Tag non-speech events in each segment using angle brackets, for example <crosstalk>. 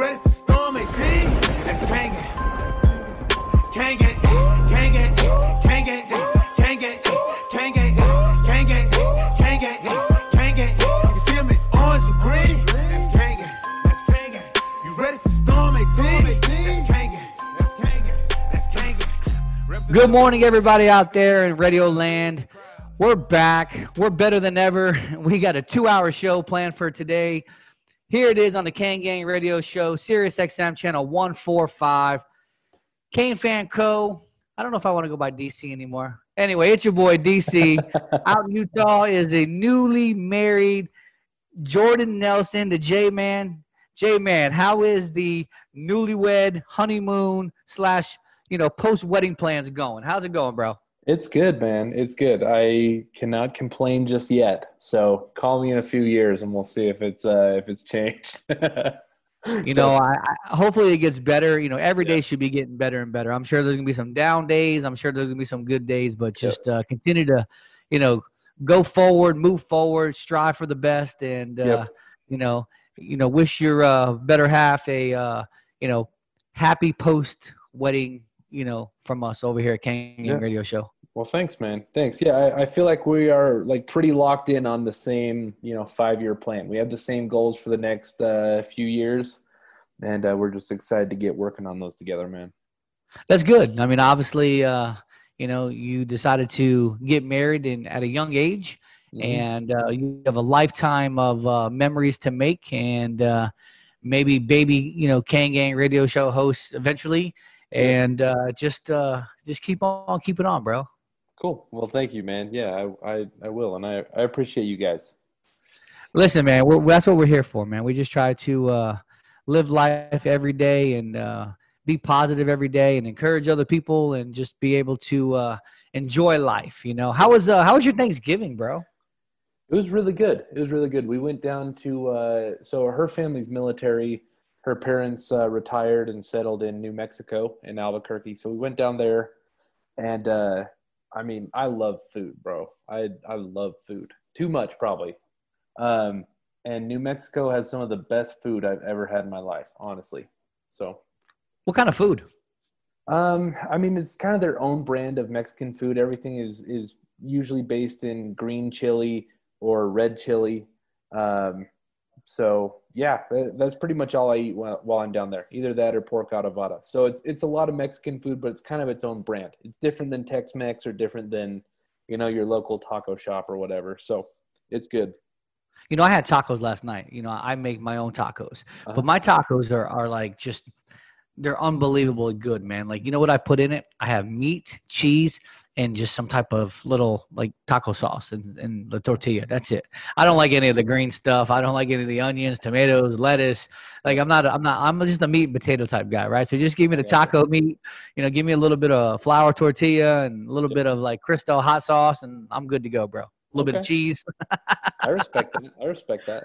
Gang, Kane gang, Kane gang. You can orange and green. That's that's. You ready to storm 18? That's Kane that's Kane that's Kane. Good morning, everybody out there in Radio Land. We're back. We're better than ever. <laughs> We got a two-hour show planned for today. Here it is on the Kane Gang Radio Show, Sirius XM channel 145. Kane Fan Co. I don't know if I want to go by DC anymore. Anyway, it's your boy DC. <laughs> out in Utah is a newly married Jordan Nelson, the J Man. J Man, how is the newlywed honeymoon slash you know post wedding plans going? How's it going, bro? It's good, man. It's good. I cannot complain just yet. So call me in a few years, and we'll see if it's uh, if it's changed. <laughs> You So- know, I, I hopefully it gets better. You know, every day Yeah. should be getting better and better. I'm sure there's gonna be some down days. I'm sure there's gonna be some good days, but just uh, continue to, you know, go forward, move forward, strive for the best, and uh, Yep. you know, you know, wish your uh, better half a, uh, you know, happy post wedding. You know, from us over here at King Yeah. Radio Show. Well, thanks, man. Thanks. Yeah, I, I feel like we are like pretty locked in on the same, you know, five-year plan. We have the same goals for the next uh, few years, and uh, we're just excited to get working on those together, man. That's good. I mean, obviously, uh, you know, you decided to get married in at a young age. Mhm. and uh, you have a lifetime of uh, memories to make and uh, maybe baby you know Kane Gang radio show hosts eventually and uh, just uh, just keep on keeping on bro Cool. Well, thank you, man. Yeah, I, I, I will, and I, I appreciate you guys. listen man we're, that's what we're here for man we just try to uh, live life every day and uh, be positive every day and encourage other people and just be able to uh, enjoy life you know how was uh, how was your Thanksgiving bro It was really good. It was really good. We went down to uh, so her family's military. Her parents uh, retired and settled in New Mexico in Albuquerque. So we went down there, and uh, I mean, I love food, bro. I I love food too much probably. Um, and New Mexico has some of the best food I've ever had in my life, honestly. So what kind of food um, I mean, it's kind of their own brand of Mexican food. Everything is is usually based in green chili or red chili. Um, so yeah, that's pretty much all I eat while, while I'm down there. Either that or pork adobada. So it's it's a lot of Mexican food, but it's kind of its own brand. It's different than Tex-Mex or different than you know your local taco shop or whatever. So it's good. You know, I had tacos last night. You know, I make my own tacos, Uh-huh. but my tacos are, are like just, they're unbelievably good, man. Like, you know what I put in it? I have meat, cheese, and just some type of little like taco sauce and, and the tortilla. That's it. I don't like any of the green stuff. I don't like any of the onions, tomatoes, lettuce. Like, I'm not, I'm not, I'm just a meat and potato type guy, right? So just give me the taco meat, you know, give me a little bit of flour tortilla and a little bit of like Cristo hot sauce, and I'm good to go, bro. A little bit of cheese. <laughs> I respect that. I respect that.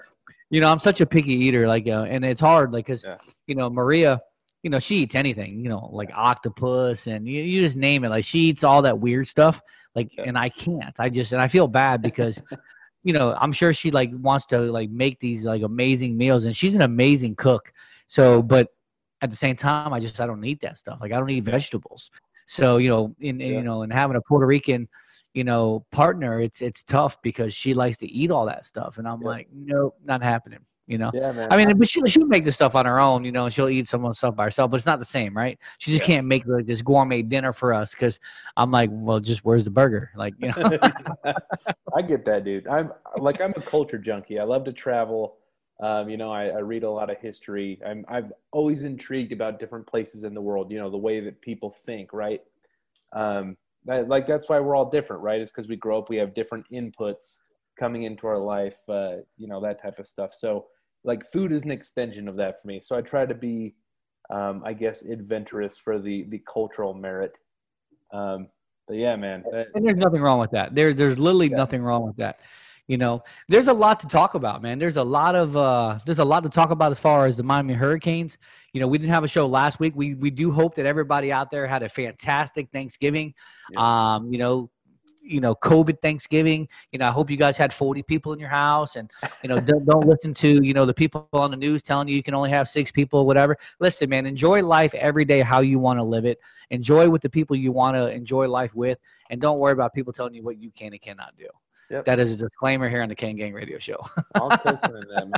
you know i'm such a picky eater like uh, and it's hard like because Yeah. you know maria you know she eats anything you know like octopus and you, you just name it like she eats all that weird stuff like and i can't i just and i feel bad because <laughs> you know i'm sure she like wants to like make these like amazing meals and she's an amazing cook so but at the same time i just i don't eat that stuff like i don't eat vegetables so you know in, in Yeah. you know and having a puerto rican you know partner it's it's tough because she likes to eat all that stuff and i'm Yeah. like nope not happening you know Yeah, man. I mean, but she she'll make the stuff on her own, you know, and she'll eat some of the stuff by herself, but it's not the same, right? She just Yeah. can't make like this gourmet dinner for us because I'm like, well, just where's the burger? Like, you know, <laughs> I get that, dude. I'm like I'm a culture junkie. I love to travel. Um, you know, I, I read a lot of history. I'm I'm always intrigued about different places in the world. You know, the way that people think, right? Um, that, like that's why we're all different, right? It's because we grow up, we have different inputs coming into our life. Uh, you know, that type of stuff. So like food is an extension of that for me. So I try to be, um, I guess, adventurous for the the cultural merit. Um, but yeah, man. that- And there's nothing wrong with that. There, there's literally Yeah. nothing wrong with that. You know, there's a lot to talk about, man. There's a lot of uh, there's a lot to talk about as far as the Miami Hurricanes. You know, we didn't have a show last week. We we do hope that everybody out there had a fantastic Thanksgiving. Um, you know, you know, COVID Thanksgiving. You know, I hope you guys had 40 people in your house, and you know, don't, don't listen to you know the people on the news telling you you can only have six people, whatever. Listen, man, enjoy life every day how you want to live it. Enjoy with the people you want to enjoy life with, and don't worry about people telling you what you can and cannot do. Yep. That is a disclaimer here on the King Gang Radio Show. <laughs> That, man.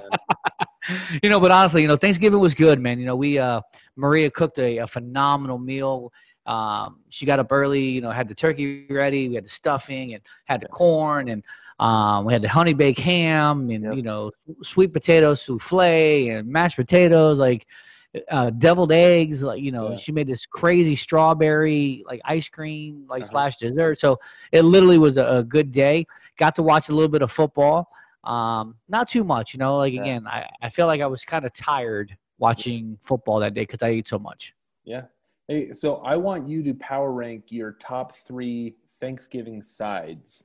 <laughs> you know, but honestly, you know, Thanksgiving was good, man. You know, we uh Maria cooked a, a phenomenal meal. Um, she got up early, you know, had the turkey ready, we had the stuffing and had the corn and um, we had the honey baked ham and Yep. you know, sweet potato souffle and mashed potatoes, like uh, deviled eggs. Like you know, Yeah. she made this crazy strawberry like ice cream like Uh-huh. slash dessert. So it literally was a, a good day. Got to watch a little bit of football. Um, not too much, you know. Like Yeah. again, I, I feel like I was kind of tired watching football that day because I ate so much. Yeah. Hey, so I want you to power rank your top three Thanksgiving sides.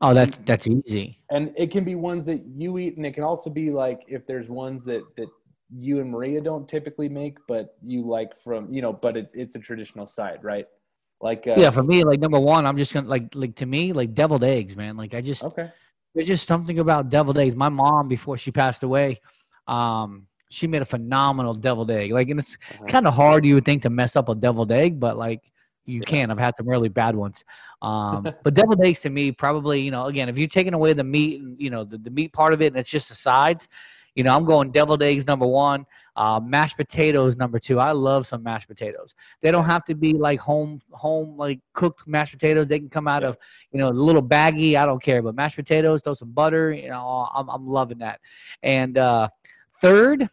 Oh, that's that's easy. and it can be ones that you eat and it can also be like if there's ones that that you and maria don't typically make but you like from you know but it's it's a traditional side right like uh, Yeah, for me, like number one, I'm just gonna like like to me like deviled eggs, man. Like I just okay there's just something about deviled eggs. My mom, before she passed away, um, she made a phenomenal deviled egg. Like, and it's Uh-huh. kind of hard, you would think, to mess up a deviled egg, but like you Yeah. can. I've had some really bad ones. Um, <laughs> but deviled eggs to me, probably, you know, again, if you're taking away the meat and you know the, the meat part of it, and it's just the sides, you know, I'm going deviled eggs number one, uh, mashed potatoes number two. I love some mashed potatoes. They don't have to be like home home like cooked mashed potatoes. They can come out Yeah. of you know, a little baggy. I don't care, but mashed potatoes, throw some butter. You know, I'm I'm loving that. And uh, third,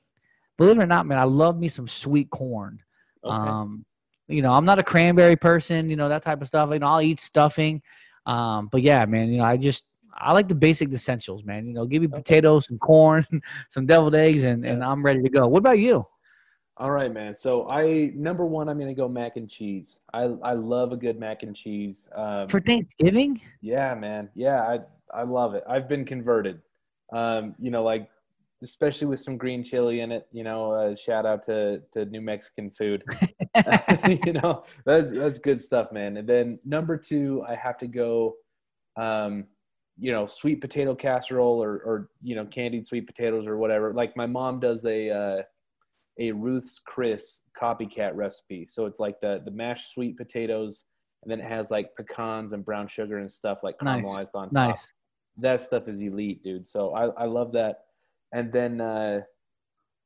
believe it or not, man, I love me some sweet corn. okay Um, you know, I'm not a cranberry person. You know that type of stuff. You know, I'll eat stuffing. Um, but yeah, man, you know, I just I like the basic essentials, man. You know, give me Okay. potatoes, some corn, <laughs> some deviled eggs, and and I'm ready to go. What about you? all right man so i number one i'm gonna go mac and cheese i i love a good mac and cheese um, For Thanksgiving? Yeah, man. Yeah, I I love it. I've been converted. Um, you know, like especially with some green chili in it. You know, uh, shout out to to New Mexican food. <laughs> <laughs> you know, that's that's good stuff, man. And then number two, I have to go. Um, you know, sweet potato casserole or or you know candied sweet potatoes or whatever. Like my mom does a. Uh, a Ruth's Chris copycat recipe. So it's like the the mashed sweet potatoes, and then it has like pecans and brown sugar and stuff like Nice. caramelized on top. Nice. That stuff is elite, dude. So I I love that. And then uh,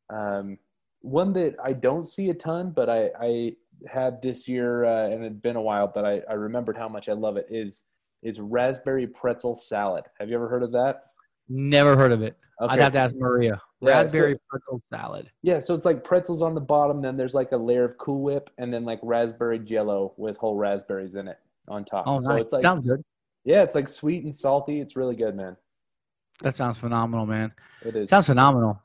um, one that I don't see a ton, but I I had this year uh, and it'd been a while, but I I remembered how much I love it is is raspberry pretzel salad. Have you ever heard of that? Never heard of it. I'd Okay, have to ask Maria. Yeah, so- Raspberry pretzel salad. Yeah, so it's like pretzels on the bottom, then there's like a layer of Cool Whip, and then like raspberry Jello with whole raspberries in it on top. Oh, so nice. it's like Sounds good. Yeah, it's like sweet and salty. It's really good, man. That sounds phenomenal, man. It is. Sounds phenomenal.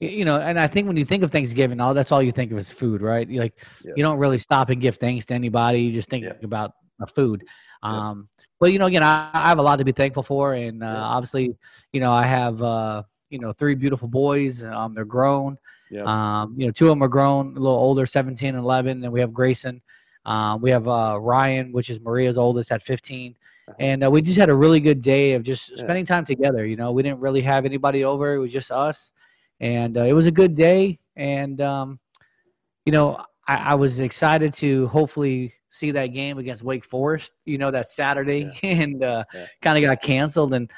You know, and I think when you think of Thanksgiving, all that's all you think of is food, right? You like Yeah. you don't really stop and give thanks to anybody. You just think Yeah. about the food. Yeah. Um, but you know, again, I, I have a lot to be thankful for, and uh, Yeah. obviously, you know, I have uh, you know three beautiful boys. Um, they're grown. yeah. Um, you know, two of them are grown, a little older, 17 and 11. Then we have Grayson. Um, we have uh, Ryan, which is Maria's oldest, at 15. Uh-huh. And uh, we just had a really good day of just Yeah. spending time together. You know, we didn't really have anybody over; it was just us, and uh, it was a good day. And um, you know, I, I was excited to hopefully see that game against Wake Forest. You know, that Saturday, <laughs> and uh, Yeah. kind of got canceled. And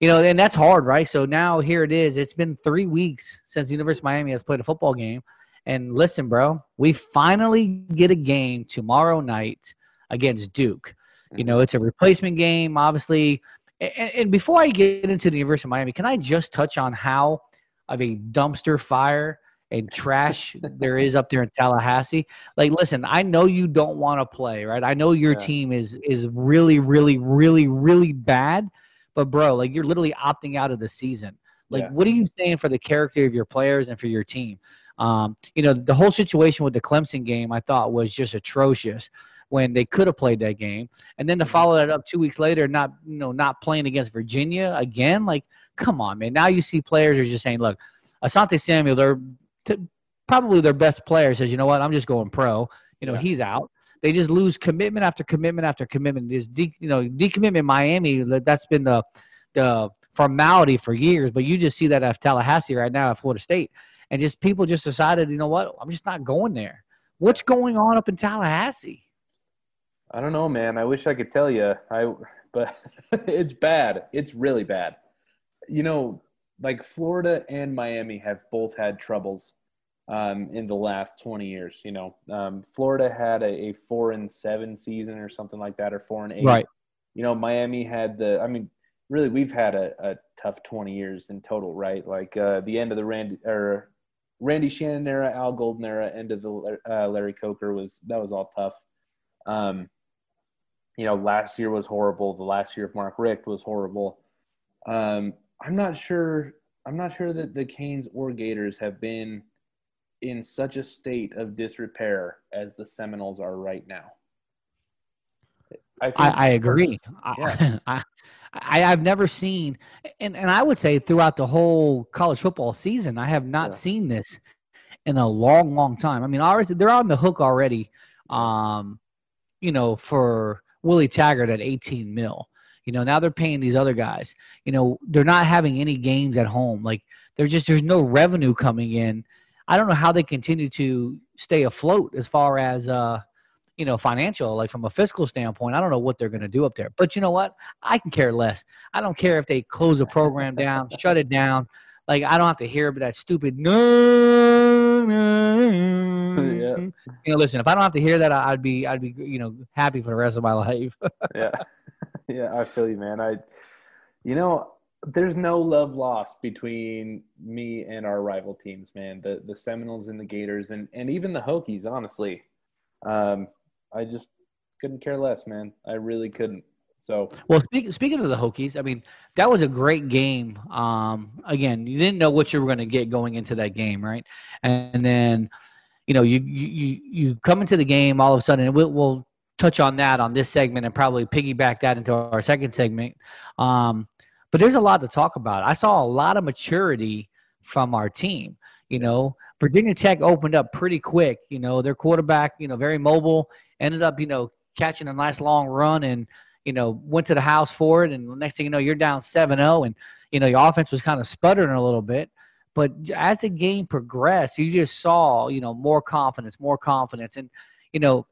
you know, and that's hard, right? So now here it is. It's been three weeks since the University of Miami has played a football game. And listen, bro, we finally get a game tomorrow night against Duke. You know, it's a replacement game, obviously. And, and before I get into the University of Miami, can I just touch on how of a dumpster fire and trash <laughs> there is up there in Tallahassee? Like, listen, I know you don't want to play, right? I know your Yeah. team is is really, really, really, really bad. But bro, like you're literally opting out of the season. Like, Yeah. what are you saying for the character of your players and for your team? Um, you know, the whole situation with the Clemson game, I thought was just atrocious when they could have played that game, and then to mm-hmm. follow that up two weeks later, not you know not playing against Virginia again, like, come on, man. Now you see players are just saying, look, Asante Samuel, they're t- probably their best player says, you know what, I'm just going pro. You know, Yeah. he's out. They just lose commitment after commitment after commitment. This de- you know decommitment Miami. that- That's been the the formality for years, but you just see that at Tallahassee right now at Florida State, and just people just decided, you know what, I'm just not going there. What's going on up in Tallahassee? I don't know, man. I wish I could tell you. I but <laughs> it's bad. It's really bad. You know, like Florida and Miami have both had troubles um, in the last 20 years. You know, um, Florida had a, a four and seven season or something like that, or four and eight. Right. You know, Miami had the. I mean, really, we've had a, a tough 20 years in total, right? Like uh, the end of the Randy or Randy Shannon era, Al Golden era, end of the uh, Larry Coker was that was all tough. Um, you know, last year was horrible. The last year of Mark Richt was horrible. Um, I'm not sure. I'm not sure that the Canes or Gators have been in such a state of disrepair as the Seminoles are right now. I, think I, I agree. Yeah. <laughs> I, I I've never seen, and and I would say throughout the whole college football season, I have not Yeah. seen this in a long, long time. I mean, obviously they're on the hook already. Um, you know, for Willie Taggart at 18 mil. You know, now they're paying these other guys. You know, they're not having any games at home. Like there's just there's no revenue coming in. I don't know how they continue to stay afloat as far as uh, you know, financial, like from a fiscal standpoint. I don't know what they're going to do up there. But you know what? I can care less. I don't care if they close a program down, shut it down. Like I don't have to hear that stupid no. no. Yeah. <laughs> You know, listen. If I don't have to hear that, I'd be, I'd be, you know, happy for the rest of my <laughs> life. yeah, <laughs> yeah, I feel you, man. I, you know, there's no love lost between me and our rival teams, man. The the Seminoles and the Gators, and and even the Hokies. Honestly, um, I just couldn't care less, man. I really couldn't. So Well, speak, speaking of the Hokies, I mean, that was a great game. Um, again, you didn't know what you were going to get going into that game, right? And then, you know, you you you come into the game all of a sudden, and we'll, we'll touch on that on this segment and probably piggyback that into our second segment. Um, but there's a lot to talk about. I saw a lot of maturity from our team. You know, Virginia Tech opened up pretty quick. You know, their quarterback, you know, very mobile, ended up, you know, catching a nice long run and you know, went to the house for it, and next thing you know, you're down 7-0, and you know your offense was kind of sputtering a little bit. But as the game progressed, you just saw, you know, more confidence, more confidence, and you know,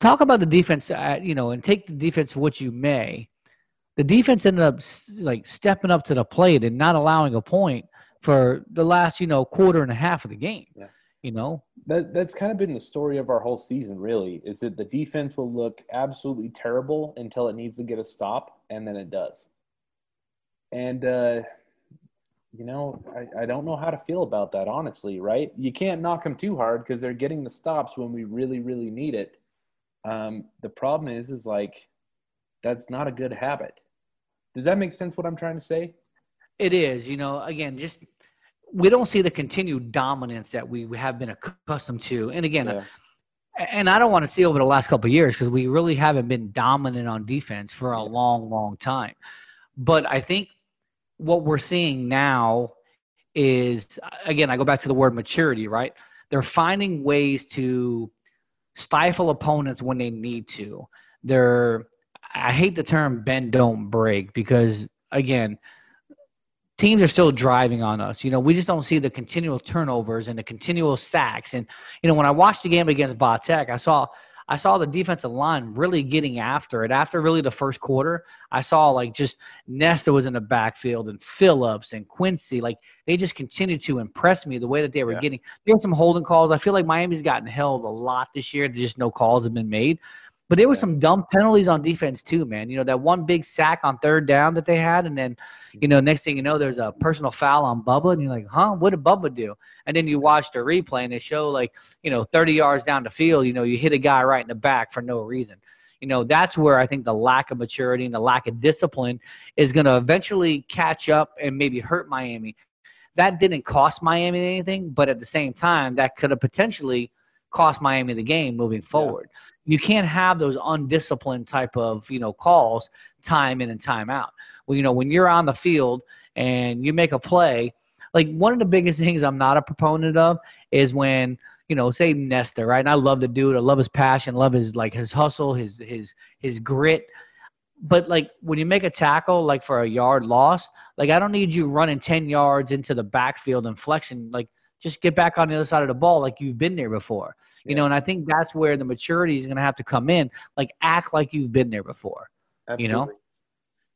talk about the defense, uh, you know, and take the defense what you may. The defense ended up like stepping up to the plate and not allowing a point for the last, you know, quarter and a half of the game. Yeah. You know, that that's kind of been the story of our whole season, really. Is that the defense will look absolutely terrible until it needs to get a stop, and then it does. And uh, you know, I, I don't know how to feel about that, honestly. Right? You can't knock them too hard because they're getting the stops when we really, really need it. Um, the problem is, is like that's not a good habit. Does that make sense? What I'm trying to say? It is, you know, again, just we don't see the continued dominance that we have been accustomed to. And again, Yeah. and I don't want to see over the last couple of years because we really haven't been dominant on defense for a long, long time. But I think what we're seeing now is, again, I go back to the word maturity, right? They're finding ways to stifle opponents when they need to. They're, I hate the term bend, don't break because, again, teams are still driving on us. You know, we just don't see the continual turnovers and the continual sacks. And you know, when I watched the game against Va Tech, I saw I saw the defensive line really getting after it. After really the first quarter, I saw like just Nesta was in the backfield and Phillips and Quincy. Like they just continued to impress me the way that they were Yeah. getting. There were some holding calls. I feel like Miami's gotten held a lot this year. Just no calls have been made. But there were some dumb penalties on defense too, man. You know that one big sack on third down that they had, and then you know next thing you know there's a personal foul on Bubba, and you're like, huh, what did Bubba do? And then you watch the replay and they show like you know 30 yards down the field, you know you hit a guy right in the back for no reason. you know, that's where I think the lack of maturity and the lack of discipline is going to eventually catch up and maybe hurt Miami. That didn't cost Miami anything, but at the same time, that could have potentially cost Miami the game moving forward. Yeah. You can't have those undisciplined type of, you know, calls time in and time out. Well, you know, when you're on the field and you make a play, like one of the biggest <laughs> things I'm not a proponent of is when – you know, say Nesta, right? And I love the dude. I love his passion, love his like his hustle, his his his grit. But like when you make a tackle, like for a yard loss, like I don't need you running ten yards into the backfield and flexing. Like just get back on the other side of the ball like you've been there before. You yeah. know, and I think that's where the maturity is going to have to come in. Like act like you've been there before. Absolutely. You know.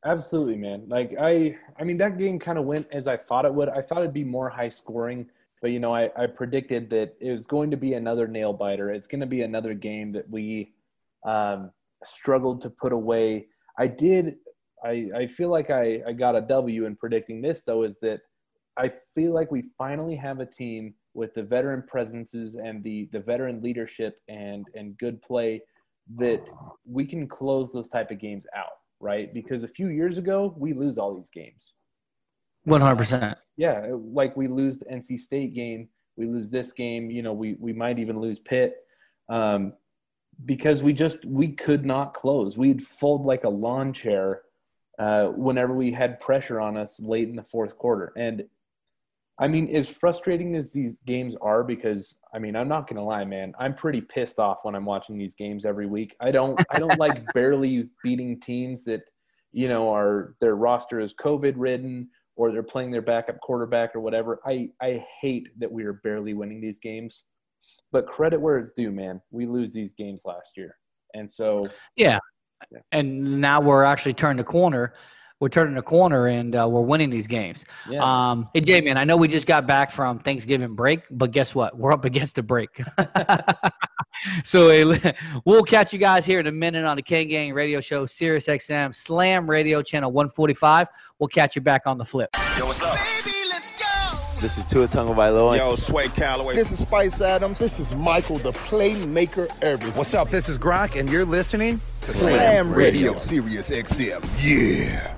Absolutely, man. Like I, I mean, that game kind of went as I thought it would. I thought it'd be more high scoring. But you know, I, I predicted that it was going to be another nail biter. It's going to be another game that we um, struggled to put away. I did. I, I feel like I, I got a W in predicting this though. Is that I feel like we finally have a team with the veteran presences and the the veteran leadership and and good play that we can close those type of games out, right? Because a few years ago we lose all these games. One hundred percent. Yeah, like we lose the NC State game, we lose this game. You know, we we might even lose Pitt, um, because we just we could not close. We'd fold like a lawn chair uh, whenever we had pressure on us late in the fourth quarter. And I mean, as frustrating as these games are, because I mean, I'm not gonna lie, man, I'm pretty pissed off when I'm watching these games every week. I don't I don't <laughs> like barely beating teams that you know are their roster is COVID ridden or they're playing their backup quarterback or whatever. I, I hate that we are barely winning these games. But credit where it's due, man. We lose these games last year. And so Yeah. yeah. And now we're actually turning the corner. We're turning the corner and uh, we're winning these games. Yeah. Um, hey, Jay, man, I know we just got back from Thanksgiving break, but guess what? We're up against a break. <laughs> so hey, we'll catch you guys here in a minute on the Kane Gang Radio Show, Sirius XM Slam Radio Channel 145. We'll catch you back on the flip. Yo, what's up? Baby, this is Tua Tagovailoa. Yo, Sway Calloway. This is Spice Adams. This is Michael, the playmaker everything. What's up? This is Gronk, and you're listening to Slam, Slam Radio, Radio, Sirius XM. Yeah.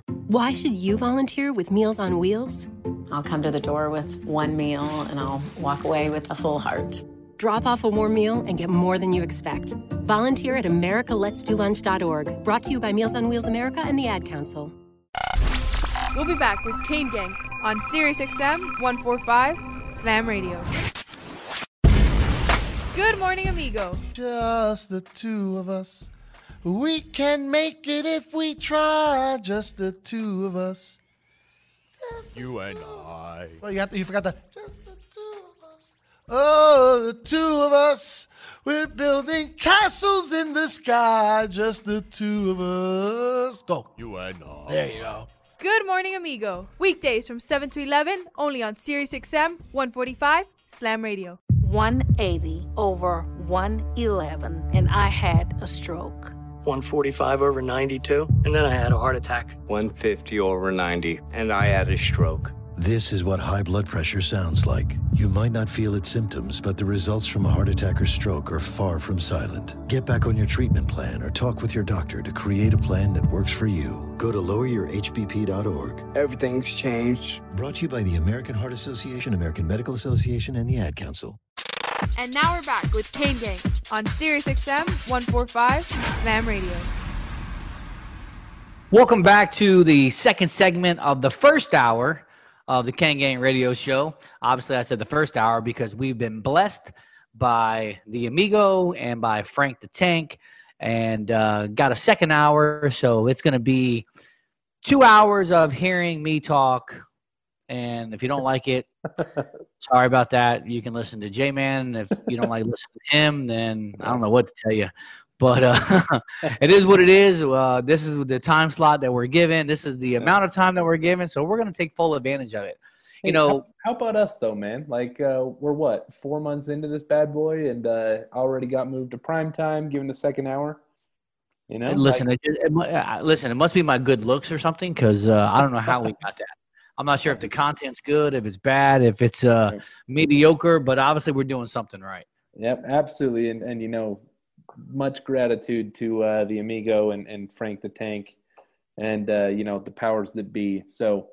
Why should you volunteer with Meals on Wheels? I'll come to the door with one meal and I'll walk away with a full heart. Drop off a warm meal and get more than you expect. Volunteer at americaletsdolunch.org, brought to you by Meals on Wheels America and the Ad Council. We'll be back with Kane Gang on Sirius XM 145 Slam Radio. Good morning, amigo. Just the two of us. We can make it if we try. Just the two of us. You and I. Well, you have to, you forgot the. Just the two of us. Oh, the two of us. We're building castles in the sky. Just the two of us. Go. You and I. There you go. Good morning, amigo. Weekdays from 7 to 11, only on Sirius XM 145 Slam Radio. 180 over 111, and I had a stroke. 145 over 92, and then I had a heart attack. 150 over 90, and I had a stroke. This is what high blood pressure sounds like. You might not feel its symptoms, but the results from a heart attack or stroke are far from silent. Get back on your treatment plan or talk with your doctor to create a plan that works for you. Go to loweryourhbp.org. Everything's changed. Brought to you by the American Heart Association, American Medical Association, and the Ad Council. And now we're back with Kane Gang on Sirius XM 145 Slam Radio. Welcome back to the second segment of the first hour of the Kane Gang Radio Show. Obviously, I said the first hour because we've been blessed by the Amigo and by Frank the Tank, and uh, got a second hour. So it's going to be two hours of hearing me talk. And if you don't like it, sorry about that. You can listen to J Man. If you don't like listening to him, then I don't know what to tell you. But uh, <laughs> it is what it is. Uh, this is the time slot that we're given. This is the amount of time that we're given. So we're going to take full advantage of it. You know, how, how about us though, man? Like uh, we're what four months into this bad boy, and uh, already got moved to prime time, given the second hour. You know, listen, Like, it, it, mu- uh, listen. It must be my good looks or something, because uh, I don't know how we got that. I'm not sure if the content's good, if it's bad, if it's uh, mediocre, but obviously we're doing something right. Yep, absolutely, and and you know, much gratitude to uh, the Amigo and, and Frank the Tank, and uh, you know the powers that be. So,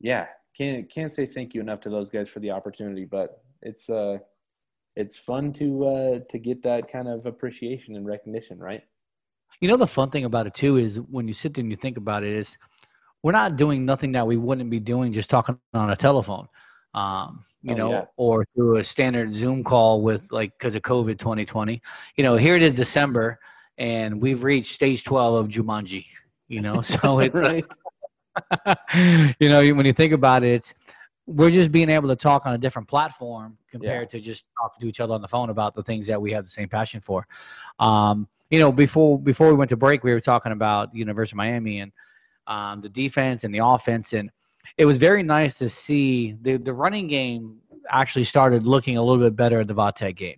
yeah, can't can't say thank you enough to those guys for the opportunity. But it's uh, it's fun to uh, to get that kind of appreciation and recognition, right? You know, the fun thing about it too is when you sit there and you think about it, is we're not doing nothing that we wouldn't be doing just talking on a telephone, um, you Oh, know, yeah. or through a standard Zoom call with like because of COVID 2020. You know, here it is December, and we've reached stage 12 of Jumanji. You know, <laughs> so it's right. <laughs> you know when you think about it, it's we're just being able to talk on a different platform compared to just talking to each other on the phone about the things that we have the same passion for. Um, you know, before before we went to break, we were talking about University of Miami and um, the defense and the offense, and it was very nice to see the the running game actually started looking a little bit better at the Va Tech game.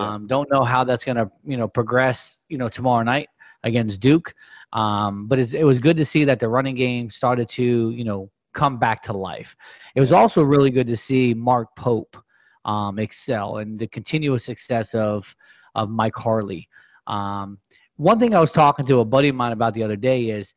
Um, don't know how that's going to you know progress you know tomorrow night against Duke, um, but it's, it was good to see that the running game started to you know come back to life. It was also really good to see Mark Pope um, excel and the continuous success of of Mike Harley. Um, one thing I was talking to a buddy of mine about the other day is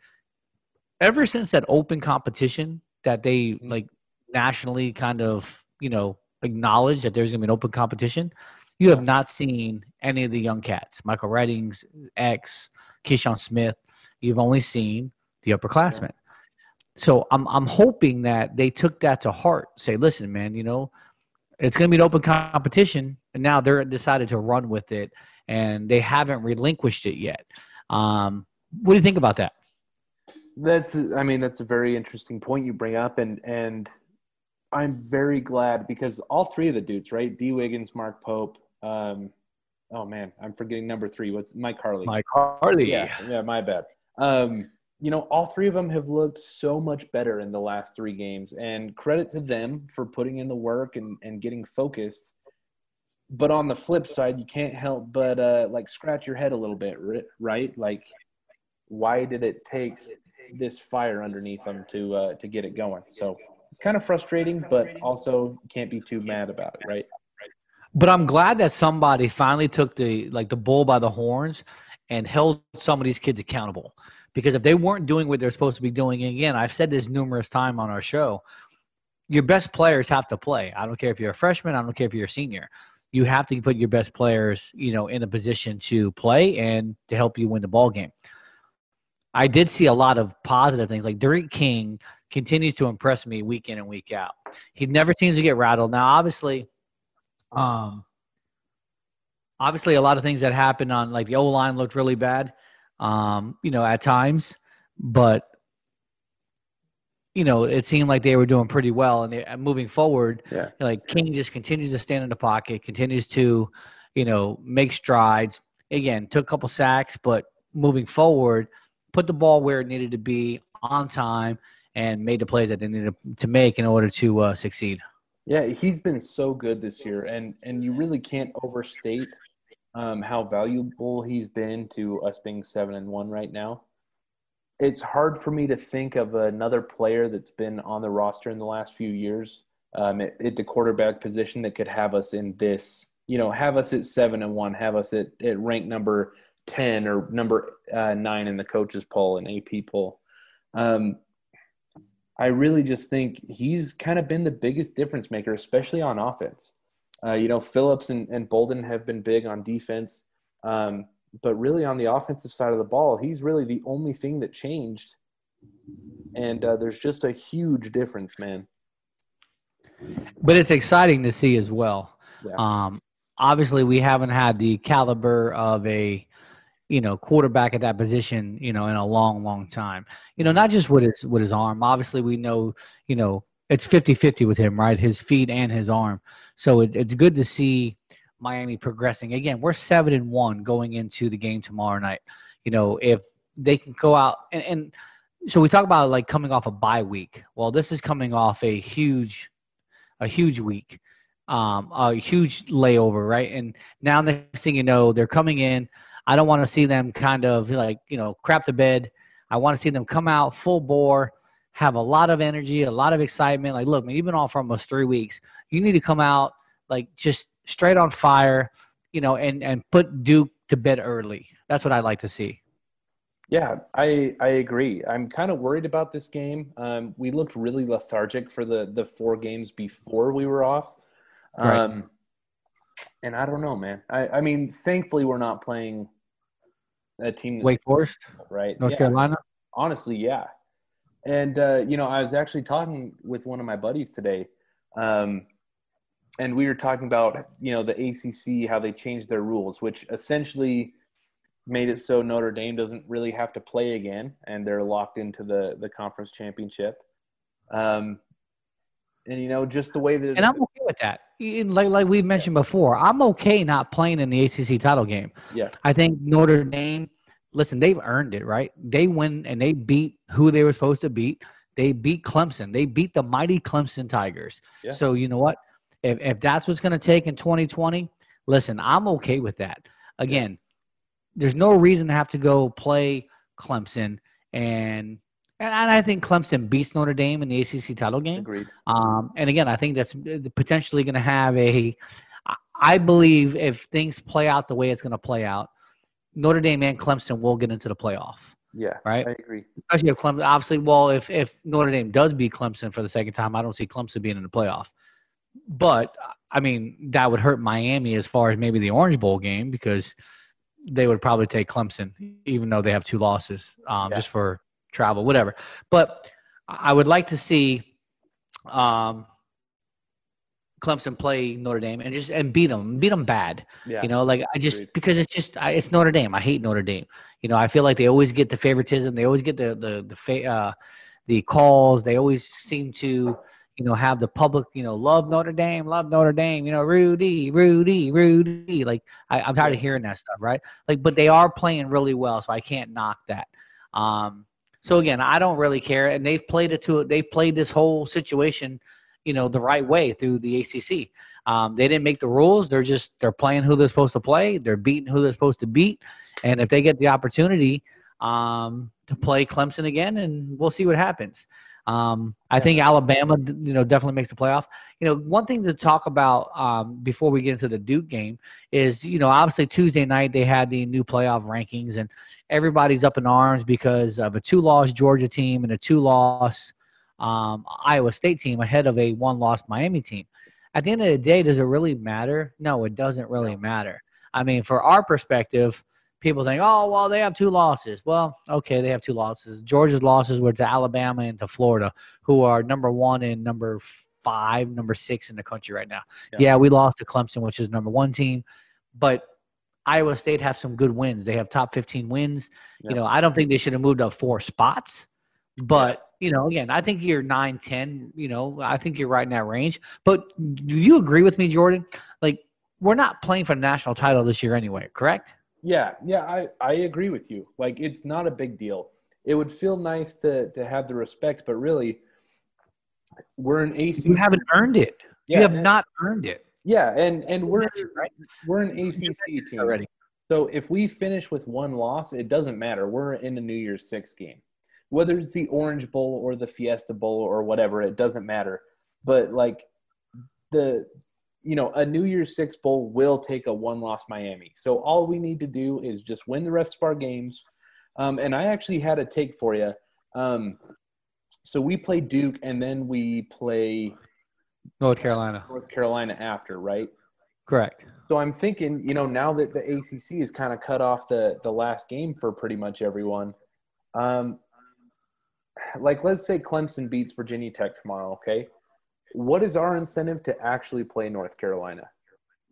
ever since that open competition that they like nationally kind of you know acknowledged that there's going to be an open competition you have not seen any of the young cats. Michael reddings x keyshawn smith you've only seen the upperclassmen. So I'm, I'm hoping that they took that to heart say listen man you know it's going to be an open competition and now they're decided to run with it and they haven't relinquished it yet. Um, what do you think about that That's I mean that's a very interesting point you bring up and and I'm very glad because all three of the dudes, right? Dee Wiggins, Mark Pope, um oh man, I'm forgetting number 3. What's Mike Harley? Mike Harley. Yeah, yeah, my bad. Um you know, all three of them have looked so much better in the last 3 games and credit to them for putting in the work and and getting focused. But on the flip side, you can't help but uh like scratch your head a little bit, ri- right? Like why did it take this fire underneath them to uh, to get it going? So it's kind of frustrating, but also can't be too mad about it, right? But I'm glad that somebody finally took the like the bull by the horns and held some of these kids accountable. Because if they weren't doing what they're supposed to be doing, again, I've said this numerous times on our show, your best players have to play. I don't care if you're a freshman, I don't care if you're a senior. You have to put your best players, you know, in a position to play and to help you win the ball game. I did see a lot of positive things. Like D'Eriq King continues to impress me week in and week out. He never seems to get rattled. Now, obviously, um, obviously a lot of things that happened on like the O line looked really bad, um, you know, at times, but you know, it seemed like they were doing pretty well. And they, moving forward, yeah. like King just continues to stand in the pocket, continues to, you know, make strides. Again, took a couple sacks, but moving forward, put the ball where it needed to be on time and made the plays that they needed to make in order to uh, succeed. Yeah, he's been so good this year, and and you really can't overstate um, how valuable he's been to us being seven and one right now. It's hard for me to think of another player that's been on the roster in the last few years um, at, at the quarterback position that could have us in this, you know, have us at seven and one, have us at, at rank number ten or number uh, nine in the coaches poll and AP poll. Um, I really just think he's kind of been the biggest difference maker, especially on offense. Uh, you know, Phillips and, and Bolden have been big on defense, um, but really on the offensive side of the ball, he's really the only thing that changed. And uh, there's just a huge difference, man. But it's exciting to see as well. Yeah. Um, obviously, we haven't had the caliber of a you know quarterback at that position you know in a long long time you know not just with his with his arm obviously we know you know it's 50-50 with him right his feet and his arm so it, it's good to see Miami progressing. Again, we're seven and one going into the game tomorrow night. You know, if they can go out and, and so we talk about like coming off a bye week. Well, this is coming off a huge, a huge week, um, a huge layover, right? And now next thing you know, they're coming in. I don't want to see them kind of like you know crap the bed. I want to see them come out full bore, have a lot of energy, a lot of excitement. Like, look, man, you've been off for almost three weeks. You need to come out like just straight on fire, you know, and and put Duke to bed early. That's what I'd like to see. Yeah, I I agree. I'm kind of worried about this game. Um, we looked really lethargic for the the four games before we were off. Right. Um, and I don't know, man. I I mean, thankfully we're not playing a team. Wake Forest, right? North Yeah. Carolina. Honestly, yeah. And uh, you know, I was actually talking with one of my buddies today, um, and we were talking about you know the ACC how they changed their rules, which essentially made it so Notre Dame doesn't really have to play again, and they're locked into the the conference championship. Um, and you know, just the way that And I'm okay with that. And Like like we mentioned before, I'm okay not playing in the ACC title game. yeah, I think Notre Dame, listen, they've earned it, right? They win and they beat who they were supposed to beat. They beat Clemson. They beat the mighty Clemson Tigers. Yeah. So you know what? If if that's what's going to take in 2020, listen, I'm okay with that. Again, there's no reason to have to go play Clemson and and I think Clemson beats Notre Dame in the ACC title game. agreed. Um, and again, I think that's potentially going to have a. I believe if things play out the way it's going to play out, Notre Dame and Clemson will get into the playoff, Yeah, right? I agree. Especially if Clemson. Obviously, well, if if Notre Dame does beat Clemson for the second time, I don't see Clemson being in the playoff. But I mean, that would hurt Miami as far as maybe the Orange Bowl game because they would probably take Clemson, even though they have two losses, um, Yeah. just for travel, whatever. But I would like to see um, Clemson play Notre Dame and just and beat them, beat them bad. Yeah, You know, like I just Agreed. because it's just I, it's Notre Dame. I hate Notre Dame. You know, I feel like they always get the favoritism. They always get the the the fa- uh, the calls. They always seem to you know have the public you know love Notre Dame, love Notre Dame. You know, Rudy, Rudy, Rudy. Like I, I'm tired of hearing that stuff, right? Like, but they are playing really well, so I can't knock that. Um, so again, I don't really care, and they've played it to they've played this whole situation, you know, the right way through the ACC. Um, they didn't make the rules; they're just they're playing who they're supposed to play. They're beating who they're supposed to beat, and if they get the opportunity um, to play Clemson again, and we'll see what happens. Um, I think Alabama, you know, definitely makes the playoff. You know, one thing to talk about um, before we get into the Duke game is, you know, obviously Tuesday night they had the new playoff rankings, and everybody's up in arms because of a two-loss Georgia team and a two-loss um, Iowa State team ahead of a one-loss Miami team. At the end of the day, does it really matter? No, it doesn't really matter. I mean, for our perspective, people think, oh, well, they have two losses. Well, okay, they have two losses. Georgia's losses were to Alabama and to Florida, who are number one and number five, number six in the country right now. Yeah. Yeah, we lost to Clemson, which is number one team, but Iowa State have some good wins. They have top 15 wins. Yeah. You know, I don't think they should have moved up four spots, but you know, again, I think you're 9, 10, you know, I think you're right in that range. But do you agree with me, Jordan? Like, we're not playing for the national title this year anyway, correct? Yeah, yeah, I, I agree with you. Like it's not a big deal. It would feel nice to to have the respect, but really, we're an ACC. You haven't earned it. Yeah, you have and- not earned it. Yeah, and and we're right? we're an ACC team already. So if we finish with one loss, it doesn't matter. We're in a New Year's Six game, whether it's the Orange Bowl or the Fiesta Bowl or whatever. It doesn't matter. But like the you know a New Year's Six bowl will take a one loss Miami. So all we need to do is just win the rest of our games. Um, and I actually had a take for you. Um, so we play Duke and then we play North Carolina. North Carolina after, right? Correct. So I'm thinking, you know, now that the ACC has kind of cut off the the last game for pretty much everyone, um, like let's say Clemson beats Virginia Tech tomorrow, okay? What is our incentive to actually play North Carolina?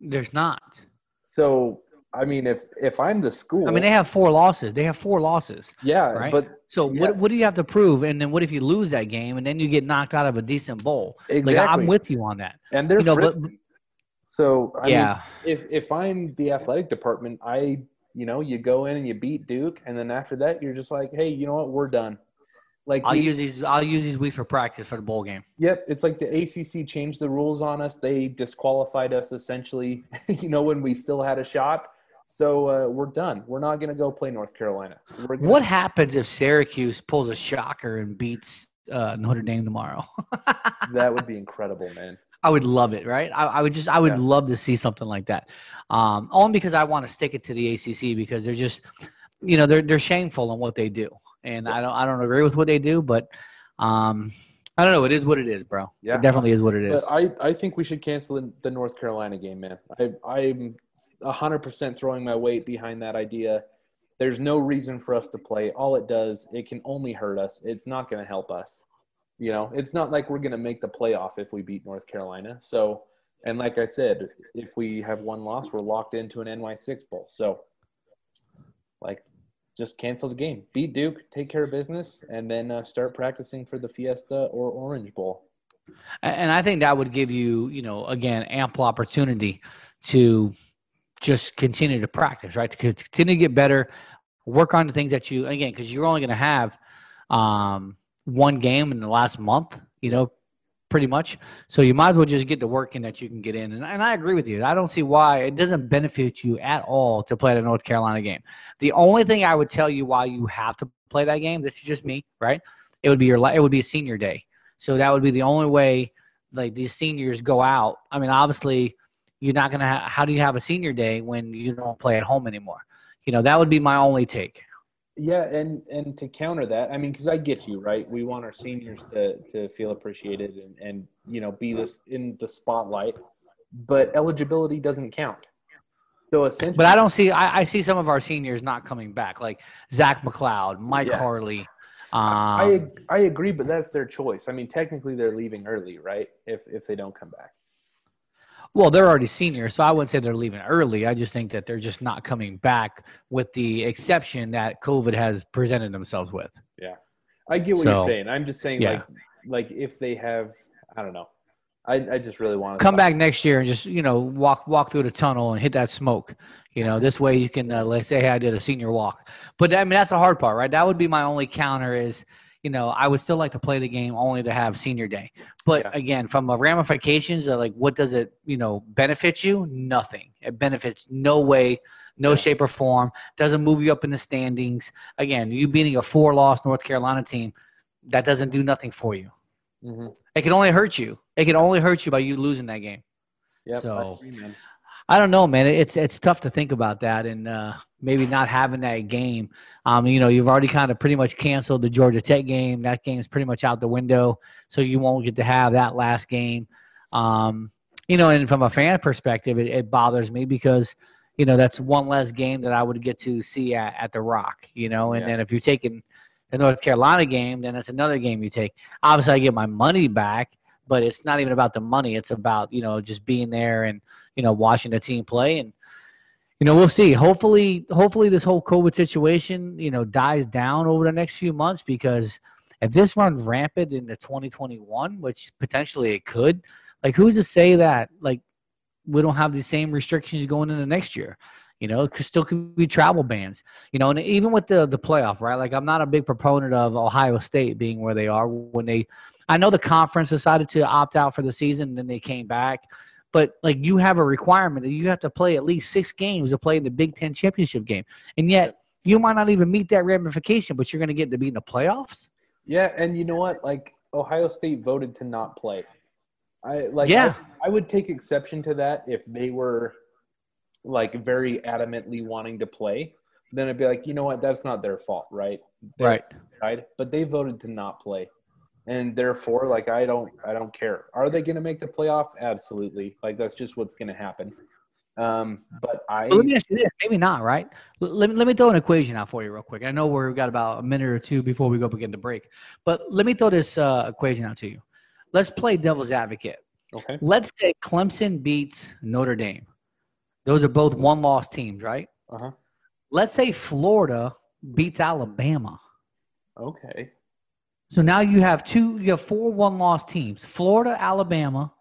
There's not. So I mean, if if I'm the school, I mean, they have four losses. They have four losses. yeah, right? but So yeah. what what do you have to prove? And then what if you lose that game and then you get knocked out of a decent bowl? Like Exactly. I'm with you on that. and they're you know, but. So I Yeah. mean, if if I'm the athletic department, I you know you go in and you beat Duke, and then after that you're just like, hey, you know what, we're done. Like I'll the- use these. I'll use these weeks for practice for the bowl game. Yep, it's like the ACC changed the rules on us. They disqualified us essentially, <laughs> you know, when we still had a shot. So uh, we're done. We're not going to go play North Carolina. Gonna, What happens if Syracuse pulls a shocker and beats uh, Notre Dame tomorrow? <laughs> that would be incredible, man. I would love it, right? I, I would just, I would Yeah. love to see something like that. Um, only because I want to stick it to the ACC because they're just, you know, they're they're shameful in what they do, and I don't, I don't agree with what they do, but, um, I don't know. It is what it is, bro. Yeah. It definitely is what it is. But I, I think we should cancel the- the North Carolina game, man. I, I'm 100% throwing my weight behind that idea. There's no reason for us to play. All it does, it can only hurt us. It's not going to help us. You know, it's not like we're going to make the playoff if we beat North Carolina. So, and like I said, if we have one loss, we're locked into an NY6 bowl. So, like, just cancel the game. Beat Duke, take care of business, and then uh, start practicing for the Fiesta or Orange Bowl. And I think that would give you, you know, again, ample opportunity to just continue to practice, right? To continue to get better, work on the things that you, again, because you're only going to have um, one game in the last month, you know, pretty much. So you might as well just get the work in that you can get in. And, and I agree with you. I don't see why it doesn't benefit you at all to play the North Carolina game. The only thing I would tell you why you have to play that game, this is just me, right? It would be your, it would be a senior day. So that would be the only way like these seniors go out. I mean, obviously, you're not gonna. Ha- how do you have a senior day when you don't play at home anymore? You know, that would be my only take. Yeah, and and to counter that, I mean, because I get you, right? We want our seniors to to feel appreciated and and you know be this in the spotlight, but eligibility doesn't count. So essentially, But I don't see. I, I see some of our seniors not coming back, like Zach McCloud, Mike Yeah. Harley. I Um, I agree, but that's their choice. I mean, technically, they're leaving early, right? If if they don't come back. Well, they're already seniors, so I wouldn't say they're leaving early. I just think that they're just not coming back, with the exception that COVID has presented themselves with. Yeah, I get what So, you're saying. I'm just saying, yeah. like like if they have, I don't know. I I just really want to come back next year and just you know walk walk through the tunnel and hit that smoke you know this way you can uh, let's say hey, i did a senior walk but i mean that's the hard part right that would be my only counter is you know i would still like to play the game only to have senior day. But again from a ramifications of like what does it you know benefit you? Nothing. It benefits no way no shape or form. Doesn't move you up in the standings. Again you beating a four loss north carolina team that doesn't do nothing for you. Hmm it can only hurt you. It can only hurt you by you losing that game. Yep, I So. I don't know, man. It's it's tough to think about that and uh, maybe not having that game. Um, you know, you've already kind of pretty much canceled the Georgia Tech game. That game's pretty much out the window, so you won't get to have that last game. Um, you know, and from a fan perspective, it, it bothers me because you know that's one less game that I would get to see at, at the Rock. You know, and Yeah. then if you're taking the North Carolina game, then it's another game you take. Obviously, I get my money back, but it's not even about the money. It's about you know just being there and you know watching the team play and you know we'll see. Hopefully, hopefully this whole COVID situation you know dies down over the next few months because if this runs rampant into 2021, which potentially it could, like who's to say that like we don't have the same restrictions going into next year? You know, it could still could be travel bans. You know, and even with the the playoff, right? Like I'm not a big proponent of Ohio State being where they are when they. I know the conference decided to opt out for the season, and then they came back. But like you have a requirement that you have to play at least six games to play in the Big Ten championship game, and yet you might not even meet that ramification, but you're going to get to be in the playoffs. Yeah, and you know what? Like Ohio State voted to not play. I like. Yeah. I, I would take exception to that if they were like very adamantly wanting to play. Then I'd be like, you know what? That's not their fault, right? They Right. Right. But they voted to not play, and therefore, like, I don't, I don't care. Are they going to make the playoff? Absolutely. Like, that's just what's going to happen. Um, but I. Let me ask you this, maybe not, right? Let me, let me throw an equation out for you real quick. I know we've got about a minute or two before we go begin the break, but let me throw this uh, equation out to you. Let's play devil's advocate. Okay. Let's say Clemson beats Notre Dame. Those are both one-loss teams, right? Uh huh. Let's say Florida beats Alabama. Okay. So now you have two, you have four one-loss teams: Florida, Alabama,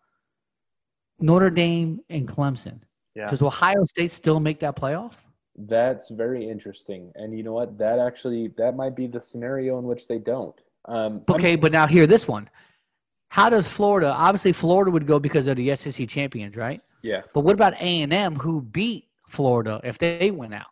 Notre Dame and Clemson. Yeah. Does Ohio State still make that playoff? That's very interesting. And you know what? That actually that might be the scenario in which they don't. Um, Okay, but now hear this one. How does Florida? Obviously, Florida would go because of the SEC champions, right? Yeah. But what about A and M, who beat Florida if they went out?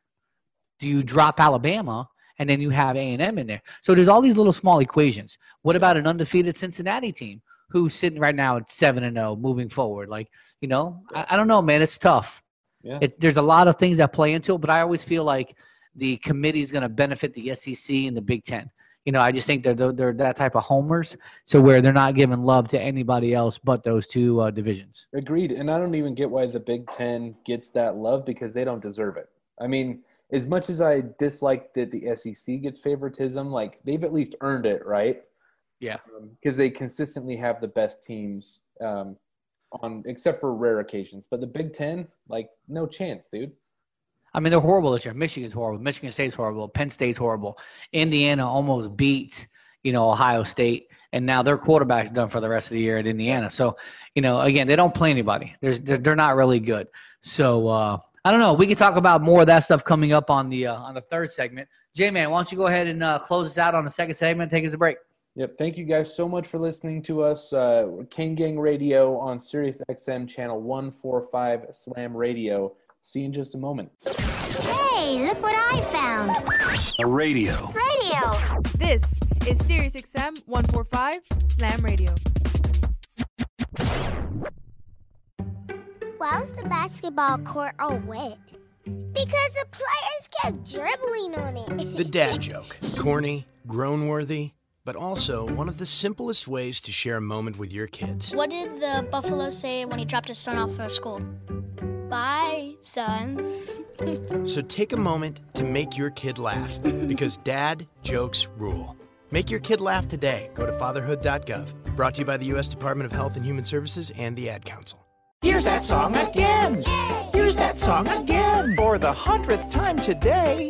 Do you drop Alabama and then you have A and M in there? So there's all these little small equations. What about an undefeated Cincinnati team who's sitting right now at seven and zero, moving forward? Like you know, I, I don't know, man. It's tough. Yeah. It, there's a lot of things that play into it, but I always feel like the committee is going to benefit the SEC and the Big Ten. You know, I just think they're, they're they're that type of homers, so where they're not giving love to anybody else but those two uh, divisions. Agreed. And I don't even get why the Big Ten gets that love because they don't deserve it. I mean, as much as I dislike that the SEC gets favoritism, like they've at least earned it, right? Yeah. Because they consistently have the best teams um, on, except for rare occasions. But the Big Ten, like, no chance, dude. I mean, they're horrible this year. Michigan's horrible. Michigan State's horrible. Penn State's horrible. Indiana almost beat, you know, Ohio State, and now their quarterback's done for the rest of the year at Indiana. So, you know, again, they don't play anybody. There's, they're, not really good. So, uh, I don't know. We can talk about more of that stuff coming up on the uh, on the third segment. J man, why don't you go ahead and uh, close us out on the second segment? Take us a break. Yep. Thank you guys so much for listening to us. Uh, Kane Gang Radio on Sirius XM channel 145 Slam Radio. See you in just a moment. Hey, look what I found. A radio. Radio. This is Sirius XM 145 Slam Radio. Why was the basketball court all wet? Because the players kept dribbling on it. <laughs> The dad joke. Corny, groan worthy, but also one of the simplest ways to share a moment with your kids. What did the buffalo say when he dropped his son off for school? Bye, son. So take a moment to make your kid laugh because dad jokes rule. Make your kid laugh today. Go to fatherhood.gov. Brought to you by the U.S. Department of Health and Human Services and the Ad Council. Here's that song again. Here's that song again. For the hundredth time today.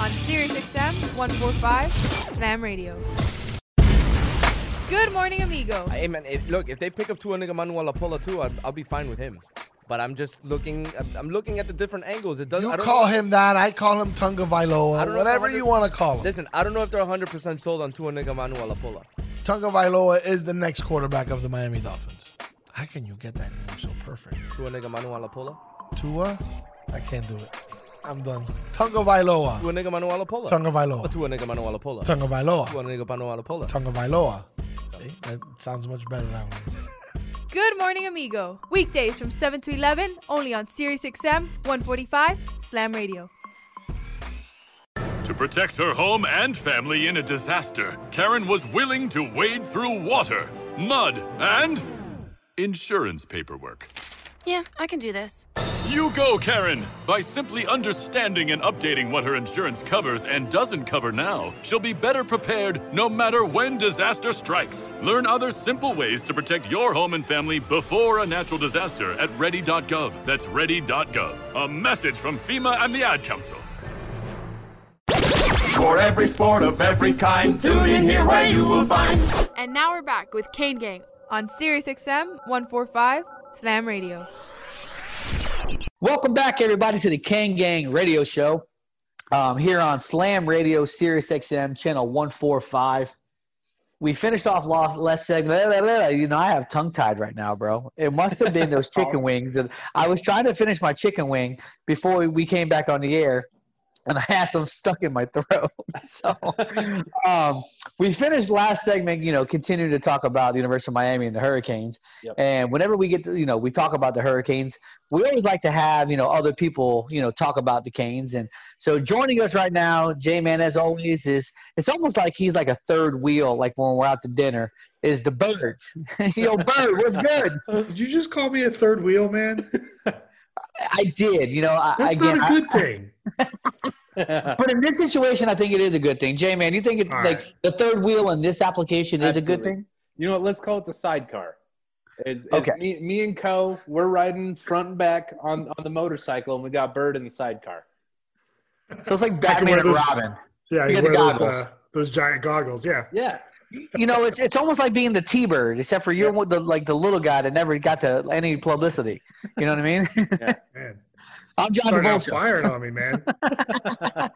on Sirius XM 145 Slam Radio. Good morning, amigo. Hey man, it, look, if they pick up Tuanigamanuolepola too, I'll, I'll be fine with him. But I'm just looking. I'm- I'm looking at the different angles. It does. You I don't call know- him that. I call him Tunga I Vailoa. don't know if Whatever you want to call him. Listen, I don't know if they're 100 percent sold on Tuanigamanuolepola. Tunga Vailoa is the next quarterback of the Miami Dolphins. How can you get that name so perfect? Tuanigamanuolepola. Tua? I can't do it. I'm done. Tunga Vailoa. Tuanigamanuolepola. Tunga Vailoa. Tuanigamanuolepola. Tunga Vailoa. Tuanigamanuolepola. Tunga Vailoa. See? That sounds much better that way. Good morning, amigo. Weekdays from 7 to 11, only on Sirius XM 145 Slam Radio. To protect her home and family in a disaster, Karen was willing to wade through water, mud, and insurance paperwork. Yeah, I can do this. You go, Karen! By simply understanding and updating what her insurance covers and doesn't cover now, she'll be better prepared no matter when disaster strikes. Learn other simple ways to protect your home and family before a natural disaster at ready.gov. That's ready.gov. A message from FEMA and the Ad Council. For every sport of every kind, tune in here where you will find. And now we're back with Kane Gang on Sirius XM 145 Slam Radio. Welcome back, everybody, to the Kane Gang Radio Show um, here on Slam Radio, Sirius XM, channel 145. We finished off last last segment. You know, I have tongue tied right now, bro. It must have been those <laughs> chicken wings. And I was trying to finish my chicken wing before we came back on the air, and I had some stuck in my throat. <laughs> So um, we finished last segment, you know, continuing to talk about the University of Miami and the Hurricanes. Yep. And whenever we get to, you know, we talk about the Hurricanes, we always like to have, you know, other people, you know, talk about the Canes. And so joining us right now, J Man, as always, is it's almost like he's like a third wheel, like when we're out to dinner, is the bird. <laughs> Yo, bird, what's good? Did you just call me a third wheel, man? <laughs> I did, you know, I, That's again, not a I- good thing. <laughs> but in this situation, I think it is a good thing. J Man, you think it's All like right. the third wheel in this application is a good thing? You know what? Let's call it the sidecar. It's, it's Okay. me, me and Co. We're riding front and back on, on the motorcycle, and we got Bird in the sidecar. So it's like I Batman and those- Robin. Yeah, You you, wear those, uh, those giant goggles. Yeah. Yeah. You know, it's it's almost like being the T-bird, except for you're the like the little guy that never got to any publicity. You know what I mean? yeah, <laughs> Man. I'm John Starting out Travolta. firing on me, man. <laughs>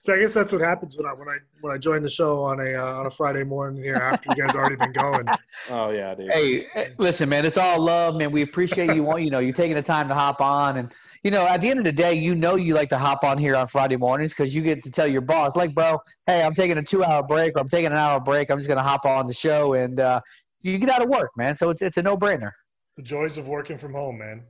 so I guess that's what happens when I when I when I join the show on a uh, on a Friday morning here after you guys already been going. <laughs> Oh yeah, dude. Hey, listen, man, it's all love, man. We appreciate you. Want you know, you're taking the time to hop on, and you know, at the end of the day, you know, you like to hop on here on Friday mornings because you get to tell your boss, like, bro, hey, I'm taking a two-hour break, or I'm taking an hour break. I'm just gonna hop on the show, and uh, you get out of work, man. So it's it's a no-brainer. The joys of working from home, man.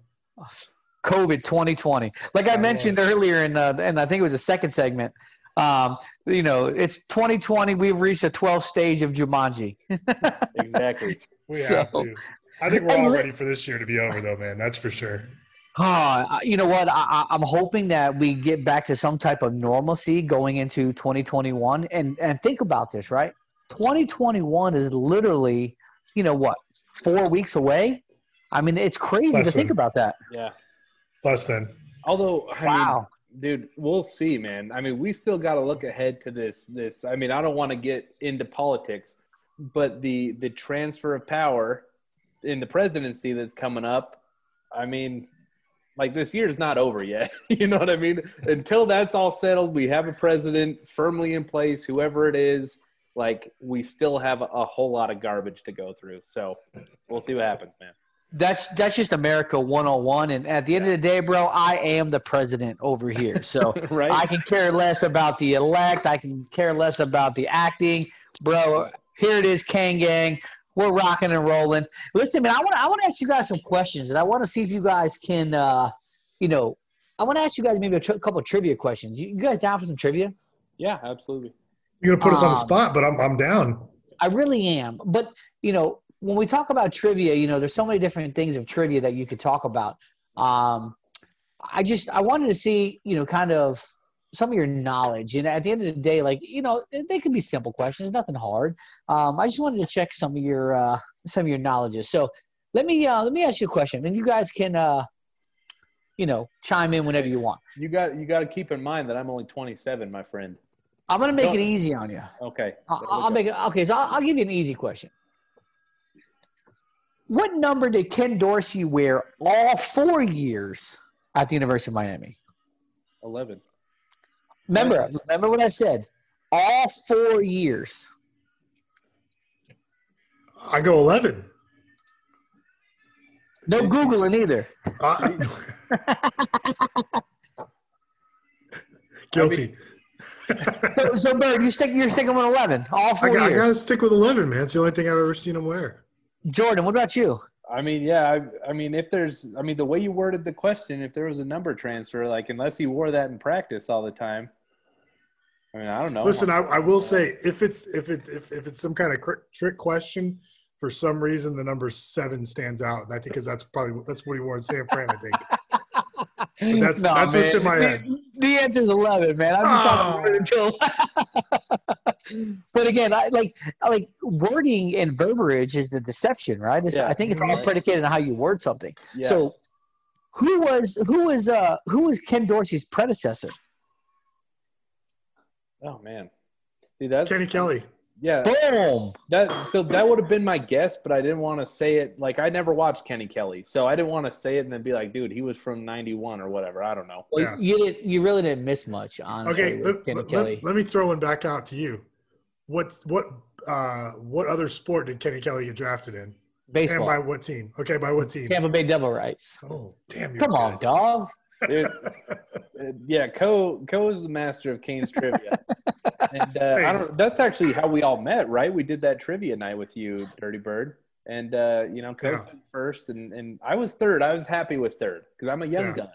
COVID 2020. Like I mentioned earlier in uh, and I think it was the second segment. Um, you know, it's 2020. We've reached the 12th stage of Jumanji. <laughs> exactly. We So- have to. I think we're all ready for this year to be over, though, man. That's for sure. Ah, you know what? I, I'm hoping that we get back to some type of normalcy going into 2021. And and think about this, right? 2021 is literally, you know what, four weeks away. I mean, it's crazy Less to think about that. Yeah. Less than. Although, I Wow. mean, dude, we'll see, man. I mean, we still got to look ahead to this. This, I mean, I don't want to get into politics, but the the transfer of power in the presidency that's coming up. I mean, like this year's not over yet. <laughs> you know what I mean? Until that's all settled, we have a president firmly in place, whoever it is. Like we still have a, a whole lot of garbage to go through. So we'll see what happens, man. That's that's just America 101. And at the end of the day, bro, I am the president over here. So <laughs> Right. I can care less about the elect. I can care less about the acting. Bro, here it is, Kane Gang. We're rocking and rolling. Listen, man, I want to I want to ask you guys some questions, and I want to see if you guys can, uh, you know, I want to ask you guys maybe a tr- couple of trivia questions. You, you guys down for some trivia? Yeah, absolutely. You're gonna put us on the Um, spot, but I'm I'm down. I really am. But you know, when we talk about trivia, you know, there's so many different things of trivia that you could talk about. Um, I just I wanted to see, you know, kind of some of your knowledge. And at the end of the day, like you know, they could be simple questions, nothing hard. Um, I just wanted to check some of your uh, some of your knowledges. So let me uh, let me ask you a question, and you guys can uh, you know chime in whenever you want. You got you got to keep in mind that I'm only 27, my friend. I'm gonna make Don't- it easy on you. Okay. I'll, I'll make it okay. So I'll, I'll give you an easy question. What number did Ken Dorsey wear all four years at the University of Miami? 11. Remember, remember what I said. All four years. I go eleven. No googling either. Uh, <laughs> guilty. So, so Bird, you stick. You're sticking with eleven. All I, four got, I gotta stick with eleven, man. It's the only thing I've ever seen him wear. Jordan, what about you? I mean, yeah. I, I mean, if there's, I mean, the way you worded the question, if there was a number transfer, like unless he wore that in practice all the time. I mean, I don't know. Listen, I, I will say if it's if it if, if it's some kind of cr- trick question, for some reason the number seven stands out, and I think because that's probably that's what he wore in San Fran. I think. <laughs> But <laughs> that's No, that's what's in my head. The answer is eleven, man. I'm just trying to Oh. word it until. <laughs> but again, I like like wording and verbiage is the deception, right? It's, Yeah. I think it's all predicated on how you word something. Yeah. So, who was who was uh who was Ken Dorsey's predecessor? Oh man, Dude, that's Kenny Kelly. Yeah. Boom. That so that would have been my guess, but I didn't want to say it. Like I never watched Kenny Kelly, so I didn't want to say it and then be like, "Dude, he was from '91 or whatever." I don't know. Well, you didn't. You really didn't miss much, honestly. Okay, let, Kenny let- Kelly. let- let me throw one back out to you. What's what uh what other sport did Kenny Kelly get drafted in? Baseball. And by what team? Okay, by what team? Tampa Bay Devil Rays. Oh, damn! You're Come on, good. dog. Dude, <laughs> uh, yeah, Co Co is the master of Kane's trivia, and uh, I don't. That's actually how we all met, right? We did that trivia night with you, Dirty Bird, and uh, you know, Co Yeah. took first, and and I was third. I was happy with third because I'm a young Yeah. gun.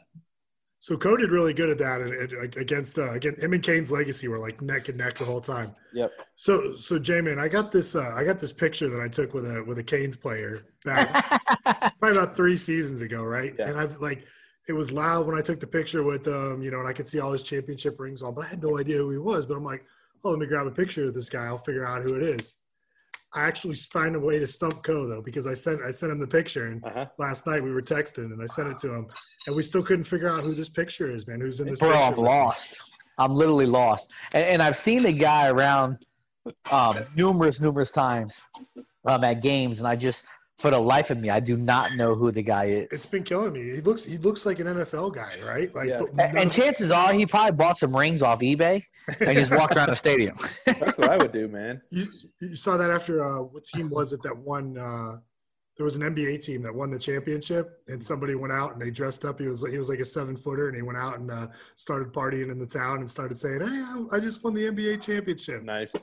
So Co did really good at that, and, and against uh, against him and Kane's legacy were like neck and neck the whole time. Yep. So so J-Man, I got this uh, I got this picture that I took with a with a Canes player back <laughs> probably about three seasons ago, right? And I've like it was loud when I took the picture with him, you know, and I could see all his championship rings on, but I had no idea who he was. But I'm like, oh, let me grab a picture of this guy. I'll figure out who it is. I actually find a way to stump Co though because I sent I sent him the picture and Uh-huh. last night we were texting and I sent it to him and we still couldn't figure out who this picture is, man. Who's in this Bro, picture? I'm lost. I'm literally lost. And, and I've seen the guy around um, numerous, numerous times um, at games, and I just, for the life of me, I do not know who the guy is. It's been killing me. He looks he looks like an NFL guy, right? Like but A- none And chances are he probably bought some rings off eBay and just walked around the stadium. That's what I would do, man. <laughs> You, you saw that after uh, what team was it that won? Uh, there was an NBA team that won the championship, and somebody went out and they dressed up. He was he was like a seven footer, and he went out and uh, started partying in the town and started saying, "Hey, I, I just won the NBA championship." Nice.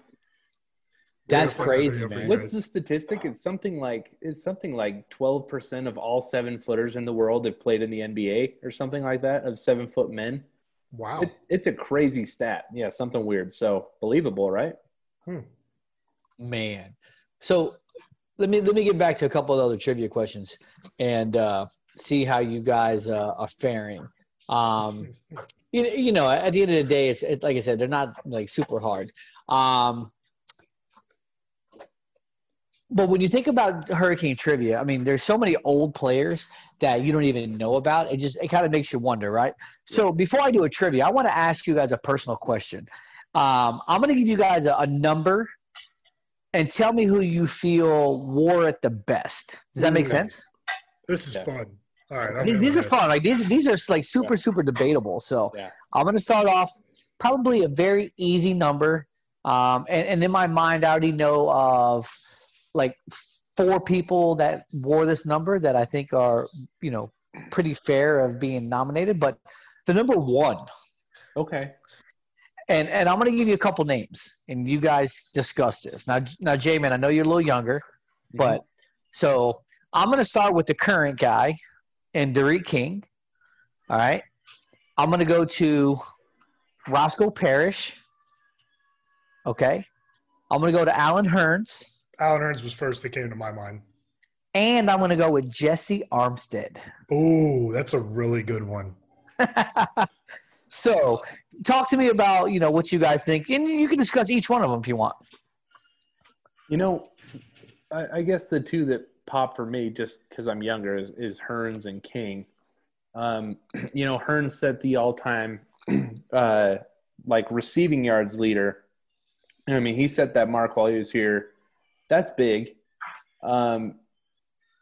That's Yeah, I'll find that crazy, man. What's the statistic? It's something like it's something like twelve percent of all seven footers in the world have played in the NBA or something like that of seven foot men. Wow. It's, it's a crazy stat. Yeah, something weird. So believable, right? Hmm. Man. So let me let me get back to a couple of other trivia questions and uh, see how you guys uh, are faring. Um, <laughs> you, you know, at the end of the day, it's it, like I said, they're not like super hard. Um, but when you think about hurricane trivia, I mean, there's so many old players that you don't even know about. It just it kind of makes you wonder, right? So before I do a trivia, I want to ask you guys a personal question. Um, I'm going to give you guys a, a number and tell me who you feel wore it the best. Does that make sense? This is fun. All right, These, these are fun. Like these, these are like super, super debatable. So Yeah. I'm going to start off probably a very easy number. Um, and, and in my mind, I already know of like four people that wore this number that I think are, you know, pretty fair of being nominated. But the number one, Okay. and and I'm going to give you a couple names, and you guys discuss this. Now, now, Jay, man, I know you're a little younger, mm-hmm. but so I'm going to start with the current guy, and D'Eriq King. All right, I'm going to go to Roscoe Parrish. Okay, I'm going to go to Allen Hurns, Allen Hurns was first that came to my mind. and I'm going to go with Jessie Armstead. Oh, that's a really good one. <laughs> So, talk to me about you know what you guys think, and you can discuss each one of them if you want. You know, I, I guess the two that pop for me, just because I'm younger, is, is Hurns and King. Um, <clears throat> you know, Hurns set the all-time <clears throat> uh, like receiving yards leader. I mean, he set that mark while he was here. That's big. Um,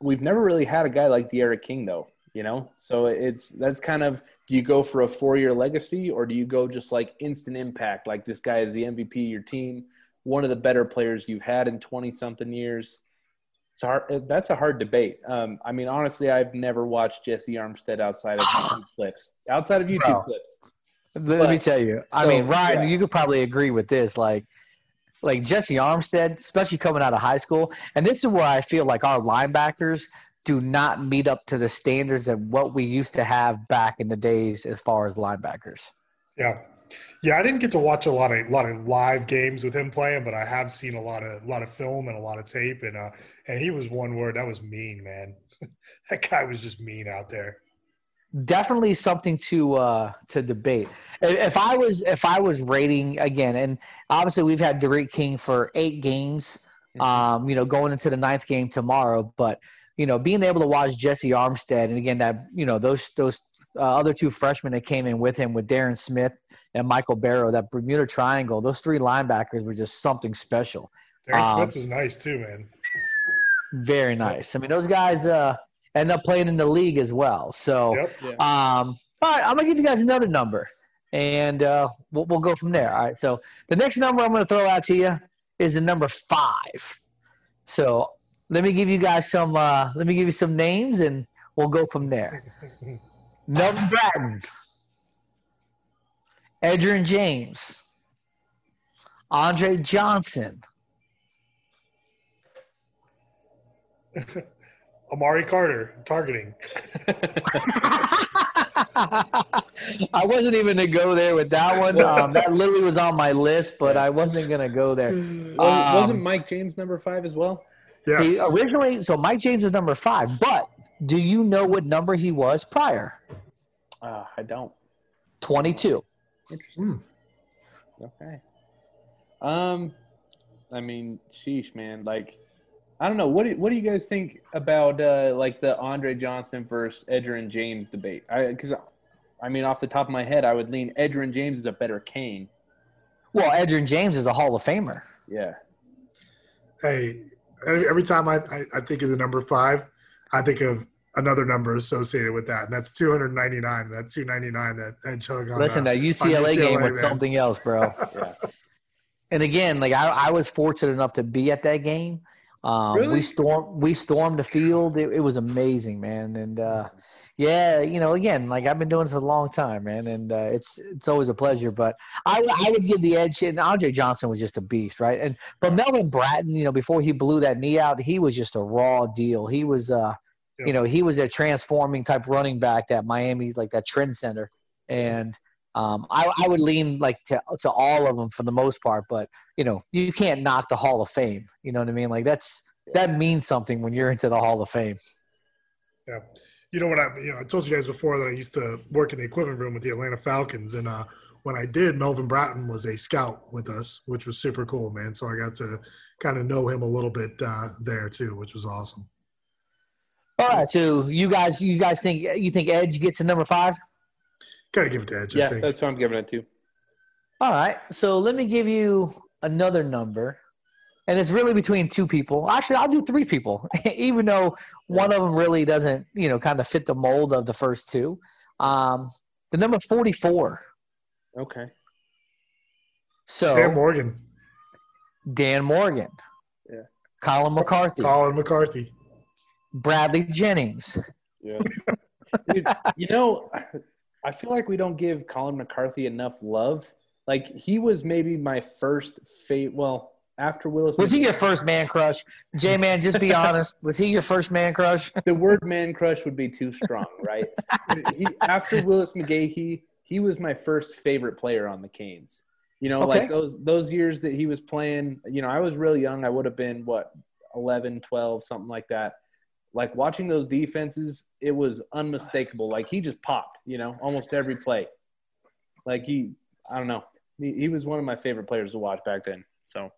we've never really had a guy like D'Eriq King, though. You know, so it's that's kind of do you go for a four-year legacy or do you go just like instant impact? Like this guy is the MVP of your team, one of the better players you've had in twenty-something years. It's hard. That's a hard debate. Um, I mean, honestly, I've never watched Jessie Armstead outside of YouTube <sighs> clips. Outside of YouTube Bro. clips. Let me tell you. I so, mean, Ryan, yeah. you could probably agree with this. Like, like Jessie Armstead, especially coming out of high school, and this is where I feel like our linebackers do not meet up to the standards of what we used to have back in the days as far as linebackers. Yeah, yeah. I didn't get to watch a lot of lot of live games with him playing, but I have seen a lot of a lot of film and a lot of tape, and uh, and he was one word that was mean, man. <laughs> that guy was just mean out there. Definitely something to uh to debate if i was if i was rating again and obviously we've had D'Eriq King for eight games um you know going into the ninth game tomorrow but you know being able to watch Jessie Armstead and again that you know those those uh, other two freshmen that came in with him with Darrin Smith and michael barrow that bermuda triangle those three linebackers were just something special Darrin Um, Smith was nice too, man. very nice. I mean, those guys uh, end up playing in the league as well. So, Yep. um, all right, I'm gonna give you guys another number, and uh, we'll, we'll go from there. All right. So the next number I'm gonna throw out to you is the number five. So let me give you guys some. Uh, let me give you some names, and we'll go from there. <laughs> Melvin Bratton, Edgerrin James, Andre Johnson, <laughs> Amari Carter targeting. I wasn't even gonna go there with that one. Um, that literally was on my list, but I wasn't gonna go there. Well, wasn't Um, Mike James number five as well? he originally, so Mike James is number five, but do you know what number he was prior? Uh, I don't. Twenty-two. Interesting. Okay. Um, I mean, sheesh, man. Like, I don't know. What do, what do you guys think about uh, like the Andre Johnson versus Edgerrin James debate? I because I mean, off the top of my head, I would lean Edgerrin James is a better Kane. Well, Edgerrin James is a Hall of Famer. Yeah. Hey, every every time I, I, I think of the number five, I think of another number associated with that, and that's 299. That's 299 that Ed Chug on. Listen, uh, that on UCLA, game was man. something else, bro. <laughs> And again, like I, I was fortunate enough to be at that game. Um, Really? We stormed, we stormed the field. It, it was amazing, man. And uh, yeah, you know, again, like I've been doing this a long time, man, and uh, it's it's always a pleasure. But I, I would give the edge. And Andre Johnson was just a beast, right? And but Melvin Bratton, you know, before he blew that knee out, he was just a raw deal. He was, uh, you know, he was a transforming type running back that Miami, like that trend center, and. Um, I, I would lean like to, to all of them for the most part, but you know you can't knock the Hall of Fame. You know what I mean? Like that's that means something when you're into the Hall of Fame. Yeah. You know what I you know I told you guys before that I used to work in the equipment room with the Atlanta Falcons and uh when I did Melvin Bratton was a scout with us, which was super cool, man. So I got to kind of know him a little bit uh there too, which was awesome. All right, so you guys, you guys think you think Edge gets a number five? Gotta give it to Edge, Yeah, I think. that's what I'm giving it to. All right, so let me give you another number, and it's really between two people. Actually, I'll do three people, <laughs> even though one of them really doesn't, you know, kind of fit the mold of the first two. Um, the number forty-four. Okay. So Dan Morgan. Dan Morgan. Yeah. Colin McCarthy. Colin McCarthy. Bradley Jennings. Yeah. <laughs> Dude, you know, I feel like we don't give Colin McCarthy enough love. Like he was maybe my first fate. Well, after Willis, Was he your first man crush? J Man, just be <laughs> honest. Was he your first man crush? the word man crush would be too strong, right? he, after Willis McGahee, he was my first favorite player on the Canes. You know, Okay. like those those years that he was playing, you know, I was real young. I would have been what 11, 12, something like that. Like watching those defenses, it was unmistakable. Like he just popped, you know, almost every play. Like he, I don't know, he, he was one of my favorite players to watch back then. So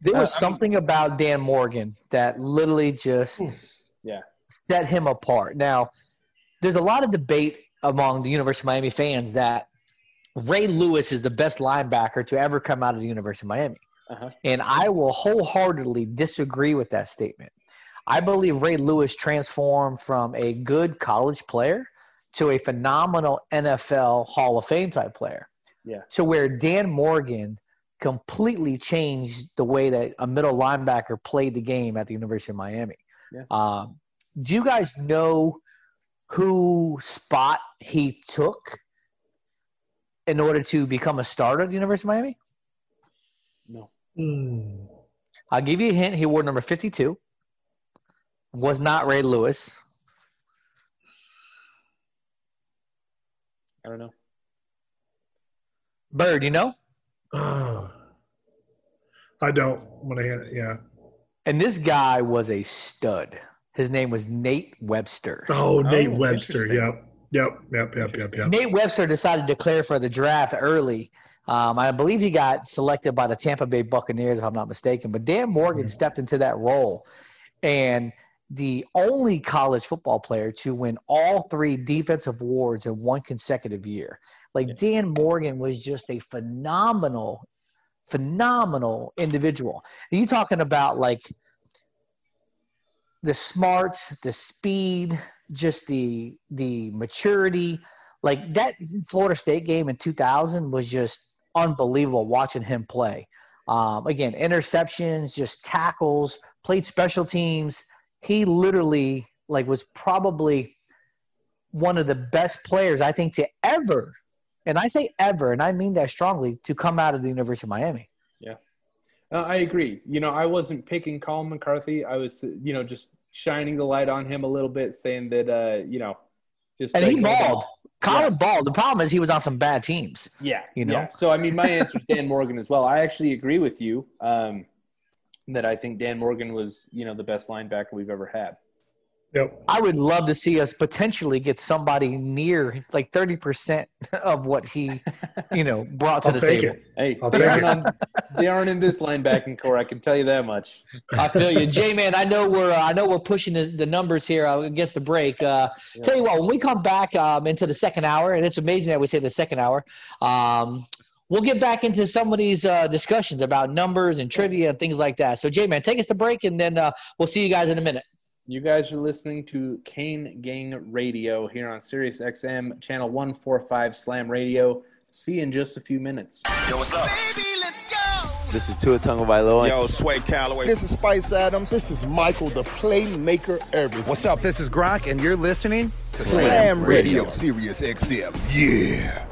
There was Uh, something about Dan Morgan that literally just yeah, set him apart. Now, there's a lot of debate among the University of Miami fans that Ray Lewis is the best linebacker to ever come out of the University of Miami. uh-huh. And I will wholeheartedly disagree with that statement. I believe Ray Lewis transformed from a good college player to a phenomenal NFL Hall of Fame type player. Yeah. To where Dan Morgan completely changed the way that a middle linebacker played the game at the University of Miami. Yeah. Um, do you guys know who spot he took in order to become a starter at the University of Miami? No. Hmm. I'll give you a hint. He wore number 52. Was not Ray Lewis. I don't know. Bird, you know? Ah. <sighs> I don't want to. Yeah. And this guy was a stud. His name was Nate Webster. Oh, Nate Oh, Webster. Yep. Yep. Yep. Yep. Yep. Yep. Nate Webster decided to declare for the draft early. Um, I believe he got selected by the Tampa Bay Buccaneers, if I'm not mistaken. But Dan Morgan stepped into that role. And the only college football player to win all three defensive awards in one consecutive year. Like Dan Morgan was just a phenomenal, phenomenal individual. And you talking about like the smarts, the speed, just the the maturity. Like that Florida State game in 2000 was just unbelievable watching him play. Um, again, interceptions, just tackles, played special teams. He literally like was probably one of the best players I think to ever, and I say ever, and I mean that strongly, to come out of the University of Miami. Yeah, uh, I agree. You know, I wasn't picking Colin McCarthy. I was, you know, just shining the light on him a little bit, saying that, uh, you know, just and like, he balled. Colin yeah. balled. The problem is he was on some bad teams. Yeah, you know. Yeah. So I mean, my answer is Dan Morgan as well. I actually agree with you um, that I think Dan Morgan was, you know, the best linebacker we've ever had. Yep. I would love to see us potentially get somebody near like 30% of what he, <laughs> you know, brought to I'll the take table. It. Hey, I'll they take aren't, it. on, they aren't in this linebacking core. I can tell you that much. I feel you, Jay. Man, I know we're uh, I know we're pushing the, the numbers here uh, against the break. Uh, Yeah. Tell you what, when we come back um, into the second hour, and it's amazing that we say the second hour. Um, we'll get back into some of these uh, discussions about numbers and trivia and things like that. So, Jay, man, take us to break, and then uh, we'll see you guys in a minute. You guys are listening to Kane Gang Radio here on Sirius XM channel 145 Slam Radio. See you in just a few minutes. Yo, what's up? Baby? Let's go. This is Tua Tagovailoa. Yo, Sway Calloway. This is Spice Adams. This is Michael, the playmaker everything. What's up? This is Gronk, and you're listening to Slam Radio. Radio Sirius XM. Yeah.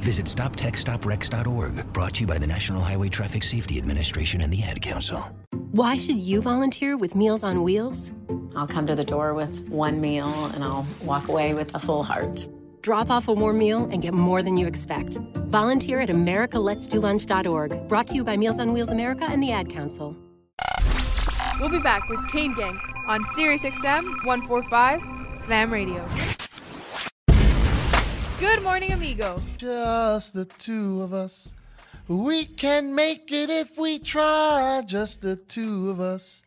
Visit StopTextsStopWrecks.org, brought to you by the National Highway Traffic Safety Administration and the Ad Council. Why should you volunteer with Meals on Wheels? I'll come to the door with one meal and I'll walk away with a full heart. Drop off a warm meal and get more than you expect. Volunteer at americaletsdolunch.org, brought to you by Meals on Wheels America and the Ad Council. We'll be back with Kane Gang on Sirius XM 145 Slam Radio. Good morning, amigo. Just the two of us. We can make it if we try. Just the two of us.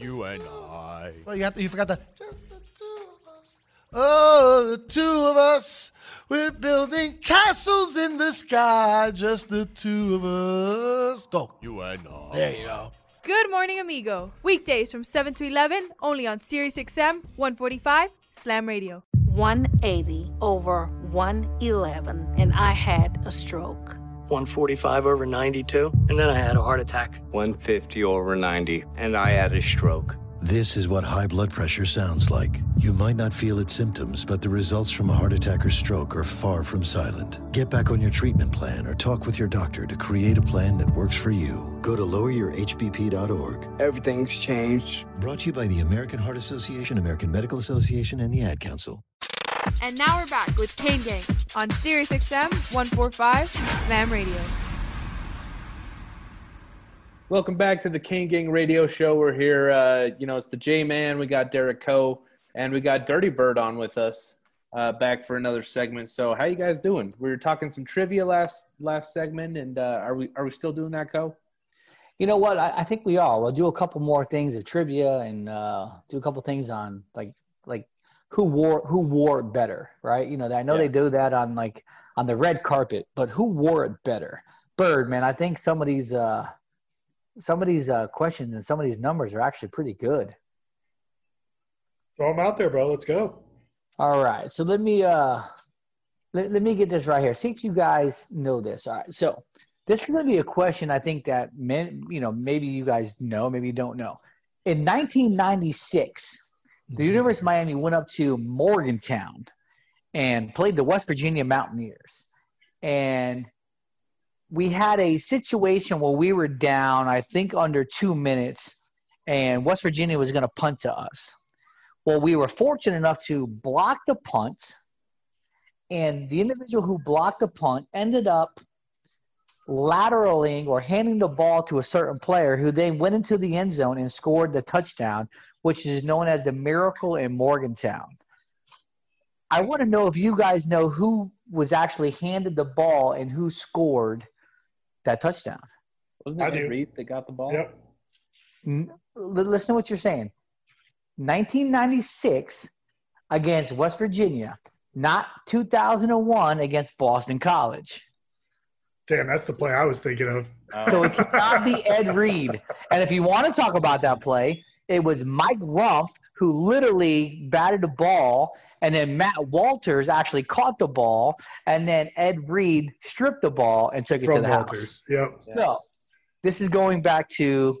You and I. Oh, you, have to, you forgot the. Just the two of us. Oh, the two of us. We're building castles in the sky. Just the two of us. Go. You and I. There you go. Good morning, amigo. Weekdays from 7 to 11, only on Sirius XM 145 Slam Radio. 180 over 111, and I had a stroke. 145 over 92, and then I had a heart attack. 150 over 90, and I had a stroke. This is what high blood pressure sounds like. You might not feel its symptoms, but the results from a heart attack or stroke are far from silent. Get back on your treatment plan or talk with your doctor to create a plan that works for you. Go to loweryourhbp.org. Everything's changed. Brought to you by the American Heart Association, American Medical Association, and the Ad Council. And now we're back with Kane Gang on Sirius XM 145 Slam Radio. Welcome back to the Kane Gang Radio Show. We're here. Uh, you know, it's the J Man. We got Derek Coe, and we got Dirty Bird on with us, uh, back for another segment. So, how you guys doing? We were talking some trivia last last segment, and uh, are we are we still doing that, Co? You know what? I, I think we are. We'll do a couple more things of trivia and uh, do a couple things on like like who wore who wore it better, right? You know, I know they do that on like on the red carpet, but who wore it better? Bird, man. I think some of these uh, some of these uh, questions and some of these numbers are actually pretty good. Throw them out there, bro. Let's go. All right. So let me uh let, let me get this right here. See if you guys know this. All right. So this is going to be a question I think that men, you know, maybe you guys know, maybe you don't know. In 1996, the University of Miami went up to Morgantown and played the West Virginia Mountaineers. And we had a situation where we were down, I think, under two minutes, and West Virginia was going to punt to us. Well, we were fortunate enough to block the punt, and the individual who blocked the punt ended up lateraling or handing the ball to a certain player who then went into the end zone and scored the touchdown, which is known as the Miracle in Morgantown. I want to know if you guys know who was actually handed the ball and who scored that touchdown. Wasn't it Ed Reed that got the ball? Yep. N- l- Listen to what you're saying. 1996 against West Virginia, not 2001 against Boston College. Damn, that's the play I was thinking of. So it cannot be Ed Reed. And if you want to talk about that play, it was Mike Rumpf who literally batted the ball, and then Matt Walters actually caught the ball, and then Ed Reed stripped the ball and took it to From the Walters. Yep. So this is going back to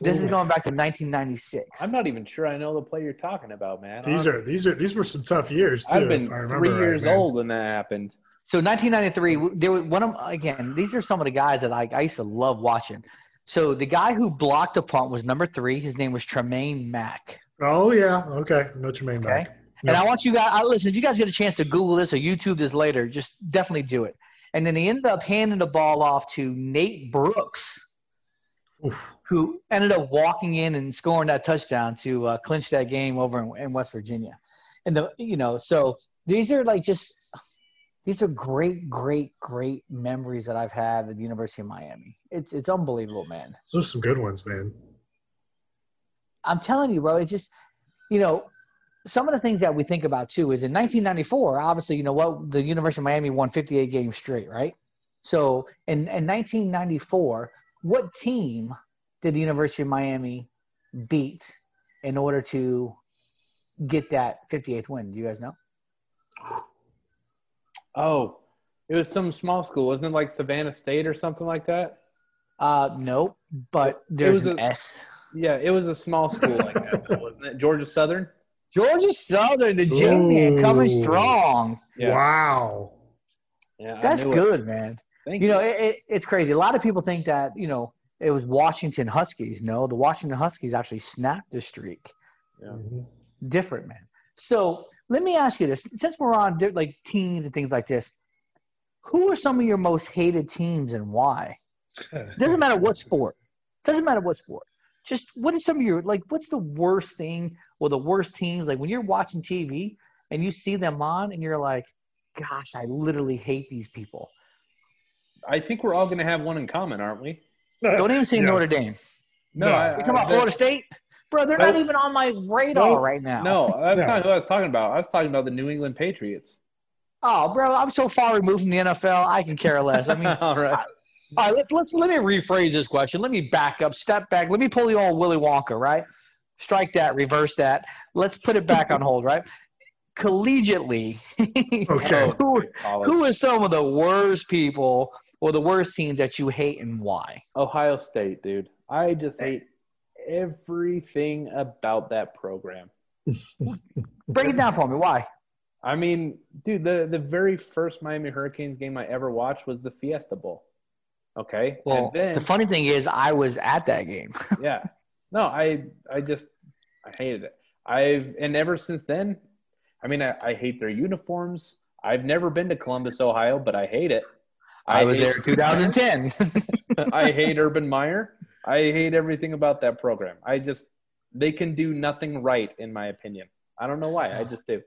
this is going back to 1996. I'm not even sure I know the play you're talking about, man. These are these are these were some tough years too. I've been if I remember three years man. old when that happened. So 1993, there was one of again. These are some of the guys that I, I used to love watching. So the guy who blocked a punt was number three. His name was Tremaine Mack. Oh yeah, okay. No Tremaine Okay. back. And I want you guys, I, listen, if you guys get a chance to Google this or YouTube this later, just definitely do it. And then he ended up handing the ball off to Nate Brooks, who ended up walking in and scoring that touchdown to uh, clinch that game over in, in West Virginia. And the, you know, so these are like just, these are great, great, great memories that I've had at the University of Miami. It's it's unbelievable, man. Those are some good ones, man. I'm telling you, bro, it's just, you know, some of the things that we think about too is in 1994, obviously, you know what, the University of Miami won 58 games straight, right? So in, in 1994, what team did the University of Miami beat in order to get that 58th win? Do you guys know? <sighs> <sighs> <sighs> Oh, it was some small school, wasn't it? Like Savannah State or something like that. Uh, no, but there's was an a- S. Yeah, it was a small school like that, wasn't it? Georgia Southern. Georgia Southern, the champion, coming strong. Yeah. Wow. Yeah, That's knew it. good, man. Thank you know, it, it, it's crazy. A lot of people think that you know it was Washington Huskies. No, the Washington Huskies actually snapped the streak. Yeah. Different, man. So let me ask you this: since we're on like teams and things like this, who are some of your most hated teams and why? Doesn't matter what sport. Doesn't matter what sport. Just what is some of your like? What's the worst thing or the worst teams? Like when you're watching TV and you see them on, and you're like, "Gosh, I literally hate these people." I think we're all going to have one in common, aren't we? Don't even say <laughs> Yes. Notre Dame. No, I, You talking about I- Florida State? Bro, they're not even on my radar Nope. right now. No, that's not who I was talking about. I was talking about the New England Patriots. Oh, bro, I'm so far removed from the NFL, I can care less. I mean, <laughs> all right. all right, let's, let's let me rephrase this question. Let me back up, step back. Let me pull you old Willy Wonka, right? Strike that, reverse that. Let's put it back on hold, right? Collegiately, <laughs> Okay. who, who is some of the worst people or the worst teams that you hate and why? Ohio State, dude. I just hate everything about that program. <laughs> Break it down for me. Why? I mean, dude, the, the very first Miami Hurricanes game I ever watched was the Fiesta Bowl. Okay. Well, and then, the funny thing is, I was at that game. <laughs> yeah. No, I I just I hated it. I've and ever since then, I mean, I, I hate their uniforms. I've never been to Columbus, Ohio, but I hate it. I was hate- there in 2010. <laughs> I hate Urban Meyer. I hate everything about that program. I just they can do nothing right, in my opinion. I don't know why. I just do.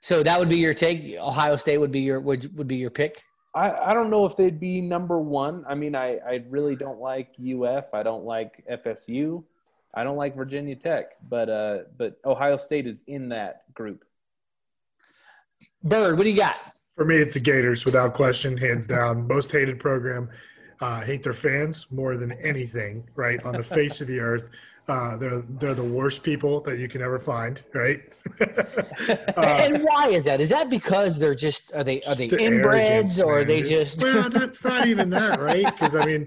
So that would be your take. Ohio State would be your would would be your pick. I, I don't know if they'd be number one. I mean, I, I really don't like UF. I don't like FSU. I don't like Virginia Tech. But uh, but Ohio State is in that group. Bird, what do you got? For me, it's the Gators without question, hands down. Most hated program. Uh, hate their fans more than anything, right? On the face of the earth. Uh, they're they're the worst people that you can ever find, right? <laughs> and why is that? Is that because they're just are they are they Uh, the inbreds or are they just well that's not even that right because i mean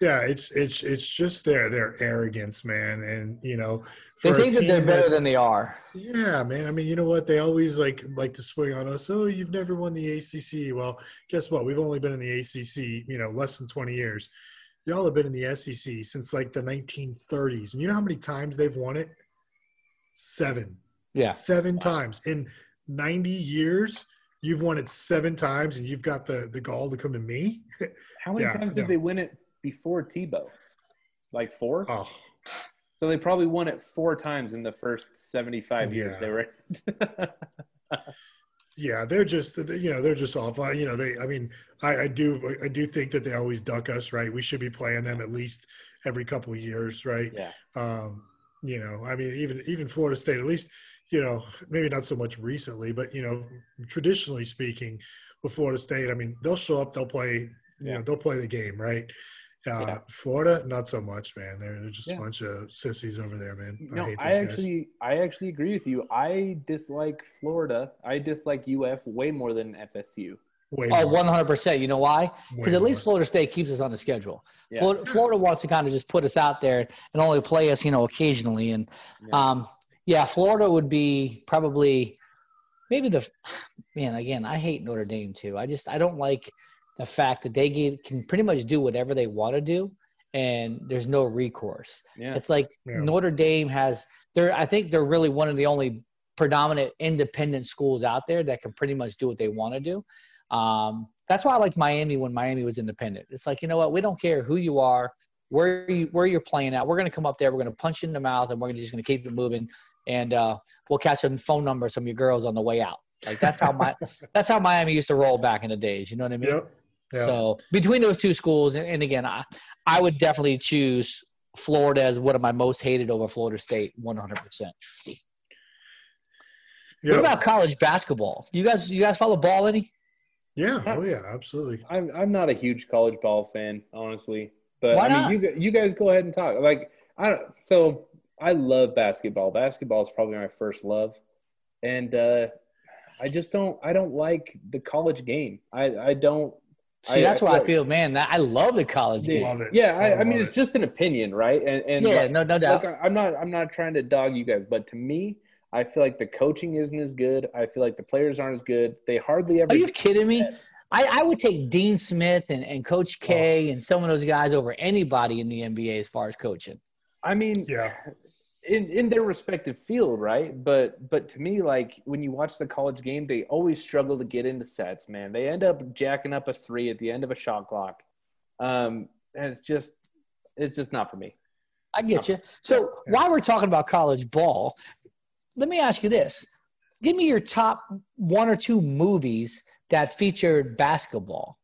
yeah it's it's it's just their their arrogance man and you know they think that they're better than they are? yeah man i mean you know what? They always like like to swing on us oh you've never won the acc well guess what? We've only been in the acc you know less than 20 years. Y'all have been in the sec since like the 1930s and you know how many times they've won it? Seven. Yeah. seven times. In 90 years you've won it seven times and you've got the the gall to come to me? <laughs> How many Yeah, times did know. they win it before Tebow? Like four. Oh. So they probably won it four times in the first seventy-five years. Yeah. They were. <laughs> yeah they're just you know they're just off you know they i mean i i do i do think that they always duck us right we should be playing them at least every couple of years right Yeah. um you know i mean even even florida state at least you know maybe not so much recently but you know traditionally speaking with Florida State. I mean, they'll show up, they'll play, you Yeah. know, they'll play the game, right? Uh, Yeah. Florida, not so much, man. They're, they're just Yeah. a bunch of sissies over there, man. I No, hate I, those guys. actually, I actually agree with you. I dislike Florida. I dislike UF way more than FSU. Way Oh, 100%. You know why? Because at least Florida State keeps us on the schedule. Yeah. Florida, Florida wants to kind of just put us out there and only play us, you know, occasionally. And um, yeah, Florida would be probably maybe the man. Again, I hate Notre Dame too. I just I don't like the fact that they get, can pretty much do whatever they want to do, and there's no recourse. Yeah. It's like Yeah. Notre Dame has. They're I think they're really one of the only predominant independent schools out there that can pretty much do what they want to do. Um, that's why I like Miami when Miami was independent. It's like you know what, we don't care who you are, where you where you're playing at. We're going to come up there, we're going to punch you in the mouth, and we're just going to keep it moving. And uh, we'll catch some phone numbers from your girls on the way out. Like that's how my <laughs> that's how Miami used to roll back in the days. You know what I mean? Yep. Yeah. So between those two schools, and, and again, I I would definitely choose Florida as one of my most hated over Florida State, 100. percent What about college basketball? You guys, you guys follow ball any? Yeah. Oh yeah. Absolutely. I'm I'm not a huge college ball fan, honestly. But Why I mean, not? you you guys go ahead and talk. Like I don't. So I love basketball. Basketball is probably my first love, and uh, I just don't. I don't like the college game. I I don't. See, that's why I feel- feel, man. That, I love the college game. Yeah, I, I mean, it's just an opinion, right? And, and Yeah, like- no- no doubt. Like, I- I'm not, I'm not trying to dog you guys, but to me, I feel like the coaching isn't as good. I feel like the players aren't as good. They hardly ever. Are you kidding me? I, I would take Dean Smith and, and Coach K oh. and some of those guys over anybody in the NBA as far as coaching. I mean, yeah, in in their respective field, right? But but to me, like when you watch the college game, they always struggle to get into sets. Man, they end up jacking up a three at the end of a shot clock. Um, and it's just, it's just not for me. I get you. So while we're talking about college ball, let me ask you this: Give me your top one or two movies that featured basketball.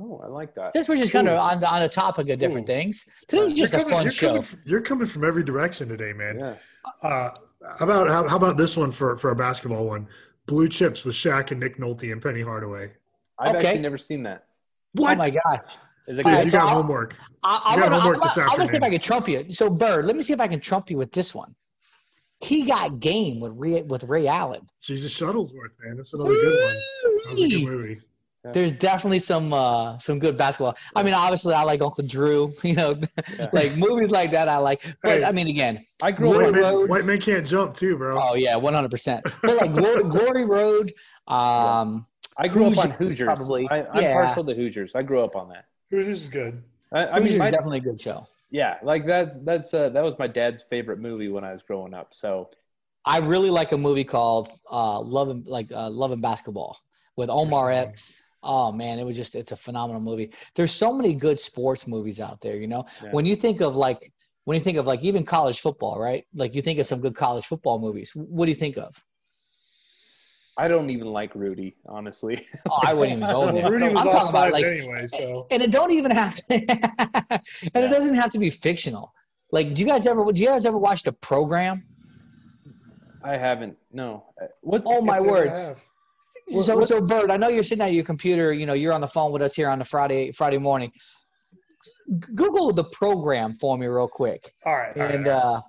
Oh, I like that. Since we're just kind of on on a topic of different things, today's just You're a coming- fun you're show. Coming, from- you're coming from every direction today, man. Uh, how about how, how about this one for for a basketball one? Blue Chips with Shaq and Nick Nolte and Penny Hardaway. I've Okay. actually never seen that. What? Oh my god! Is it Dude, good? you got homework. I, You I'm got gonna, homework I'm this gonna- I'm gonna see if I can trump you. So Bird, let me see if I can trump you with this one. He got game with Ray, with Ray Allen. Jesus Shuttlesworth, man. That's another good one. That was a good movie. There's definitely some uh, some good basketball. I mean, obviously, I like Uncle Drew. <laughs> You know, <laughs> like movies like that, I like. But Hey, I mean, again, I grew Glory White men, Road. white men can't jump too, bro. Oh yeah, 100. percent <laughs> But like Glory, Glory Road. Um, I grew up on Hoosiers, Hoosiers. probably. I, I'm Yeah. partial to Hoosiers. I grew up on that. Hoosiers is good. I, I Hoosiers mean, my, is definitely a good show. yeah, like that's that's uh, that was my dad's favorite movie when I was growing up. So I really like a movie called uh, Love and like uh, Love and Basketball with Omar Epps. Oh man, it was just it's a phenomenal movie. There's so many good sports movies out there, you know. Yeah. When you think of like when you think of like even college football, right? Like you think of some good college football movies. What do you think of? I don't even like Rudy, honestly. Oh, I wouldn't even go Well, <laughs> there. Rudy I'm was talking about like anyway, so and it don't even have to <laughs> and it doesn't have to be fictional. Like, do you guys ever do you guys ever watch the program? I haven't. No. Uh, What's Oh my That's I word. Have. What- so, so Bird, I know you're sitting at your computer. You know, you're on the phone with us here on the Friday Friday morning. G- Google the program for me real quick, All right. all right, and all right. uh,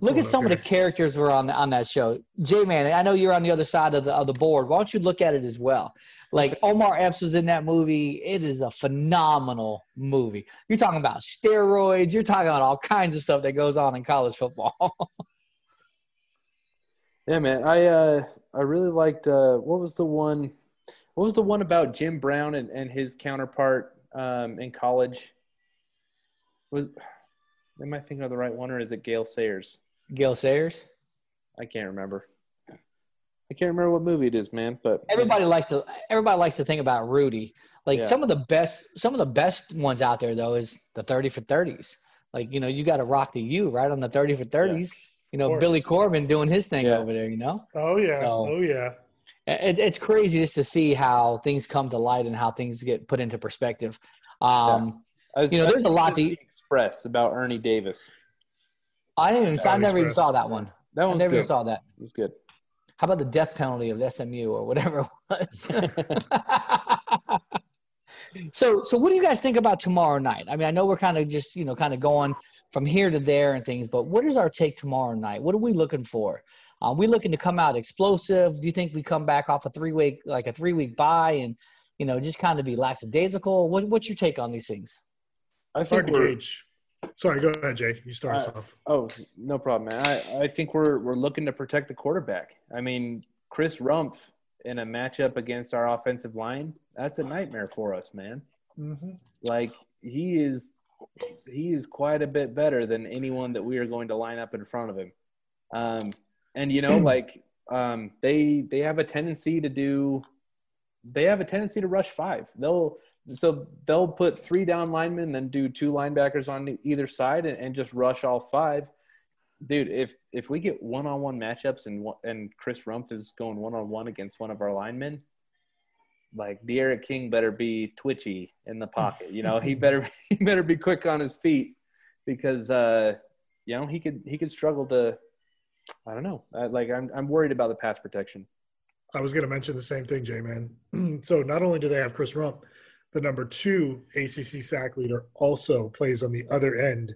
look Pull at some up of the characters were on on that show. J Man, I know you're on the other side of the of the board. Why don't you look at it as well? Like Omar Epps was in that movie. It is a phenomenal movie. You're talking about steroids. You're talking about all kinds of stuff that goes on in college football. <laughs> Yeah, man. I uh I really liked uh what was the one what was the one about Jim Brown and, and his counterpart um in college? Was am I thinking of the right one or is it Gail Sayers? Gail Sayers. I can't remember. I can't remember what movie it is, man, but everybody likes to everybody likes to think about Rudy. Like Yeah. some of the best some of the best ones out there though is the 30 for 30s. Like, you know, you got to rock the U, right? On the 30 for 30s. You know. Billy Corben doing his thing Yeah. over there, you know? Oh yeah. So- oh yeah. It, it's crazy just to see how things come to light and how things get put into perspective. Um, I was, you know, there's a lot to- Express about Ernie Davis. I didn't even, I Valley never even saw that one. That I one's never good. even saw that. It was good. how about the death penalty of SMU or whatever it was? <laughs> <laughs> so, so what do you guys think about tomorrow night? I mean, I know we're kind of just you know kind of going from here to there and things, but what is our take tomorrow night? What are we looking for? Are we looking to come out explosive? Do you think we come back off a three week like a three week buy and you know just kind of be lackadaisical? What, what's your take on these things? I think Hard to we're, gauge. Sorry, go ahead, Jay. You start us Uh, off. Oh, no problem, man. I, I think we're we're looking to protect the quarterback. I mean, Chris Rumph in a matchup against our offensive line, that's a nightmare for us, man. Mm-hmm. Like he is he is quite a bit better than anyone that we are going to line up in front of him. Um, and you know, <clears throat> like um, they they have a tendency to do they have a tendency to rush five. They'll so they'll put three down linemen, and then do two linebackers on either side, and, and just rush all five. Dude, if if we get one on one matchups and and Chris Rumph is going one on one against one of our linemen, like D'Eriq King better be twitchy in the pocket. You know, he <laughs> better <laughs> he better be quick on his feet because uh, you know he could he could struggle to. I don't know. I, like I'm I'm worried about the pass protection. I was going to mention the same thing, Jay man. <clears throat> so not only do they have Chris Rumph, the number two ACC sack leader also plays on the other end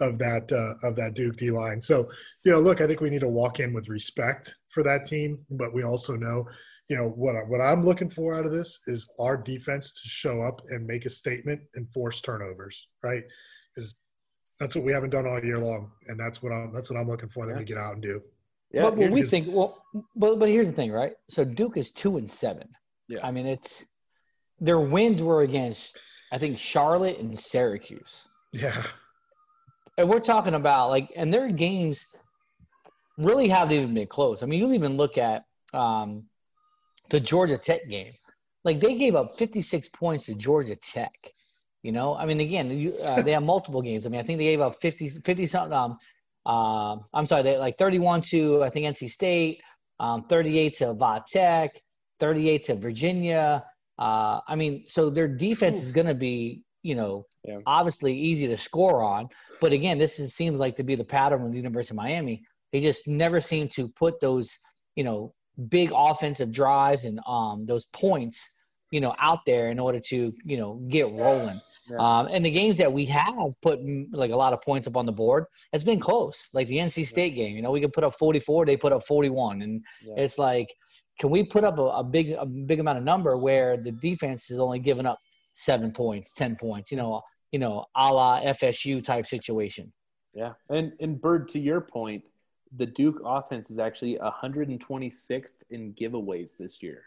of that uh, of that Duke D line. So you know, look, I think we need to walk in with respect for that team, but we also know, you know, what I, what I'm looking for out of this is our defense to show up and make a statement and force turnovers, right? Because that's what we haven't done all year long, and that's what I'm that's what I'm looking for them to get out and do. Yeah, but what we Because- think, well, but but here's the thing, right? So Duke is two and seven. Yeah. I mean, it's their wins were against I think Charlotte and Syracuse. Yeah. And we're talking about like, and their games really haven't even been close. I mean, you'll even look at um, the Georgia Tech game. Like they gave up 56 points to Georgia Tech. You know, I mean, again, you, uh, they have multiple games. I mean, I think they gave up 50, 50 something. Um, uh, I'm sorry, they like 31 to I think NC State, um, 38 to Va Tech, 38 to Virginia. Uh, I mean, so their defense is going to be, you know, obviously easy to score on. But again, this is, seems like to be the pattern with the University of Miami. They just never seem to put those, you know, big offensive drives and um, those points, you know, out there in order to, you know, get rolling. Um, and the games that we have put mm, like a lot of points up on the board, it's been close. Like the NC State game, you know, we could put up 44, they put up 41, and it's like, can we put up a, a big a big amount of number where the defense is only giving up seven points, ten points, you know, you know, a la FSU type situation. Yeah, and and Bird, to your point, the Duke offense is actually 126th in giveaways this year.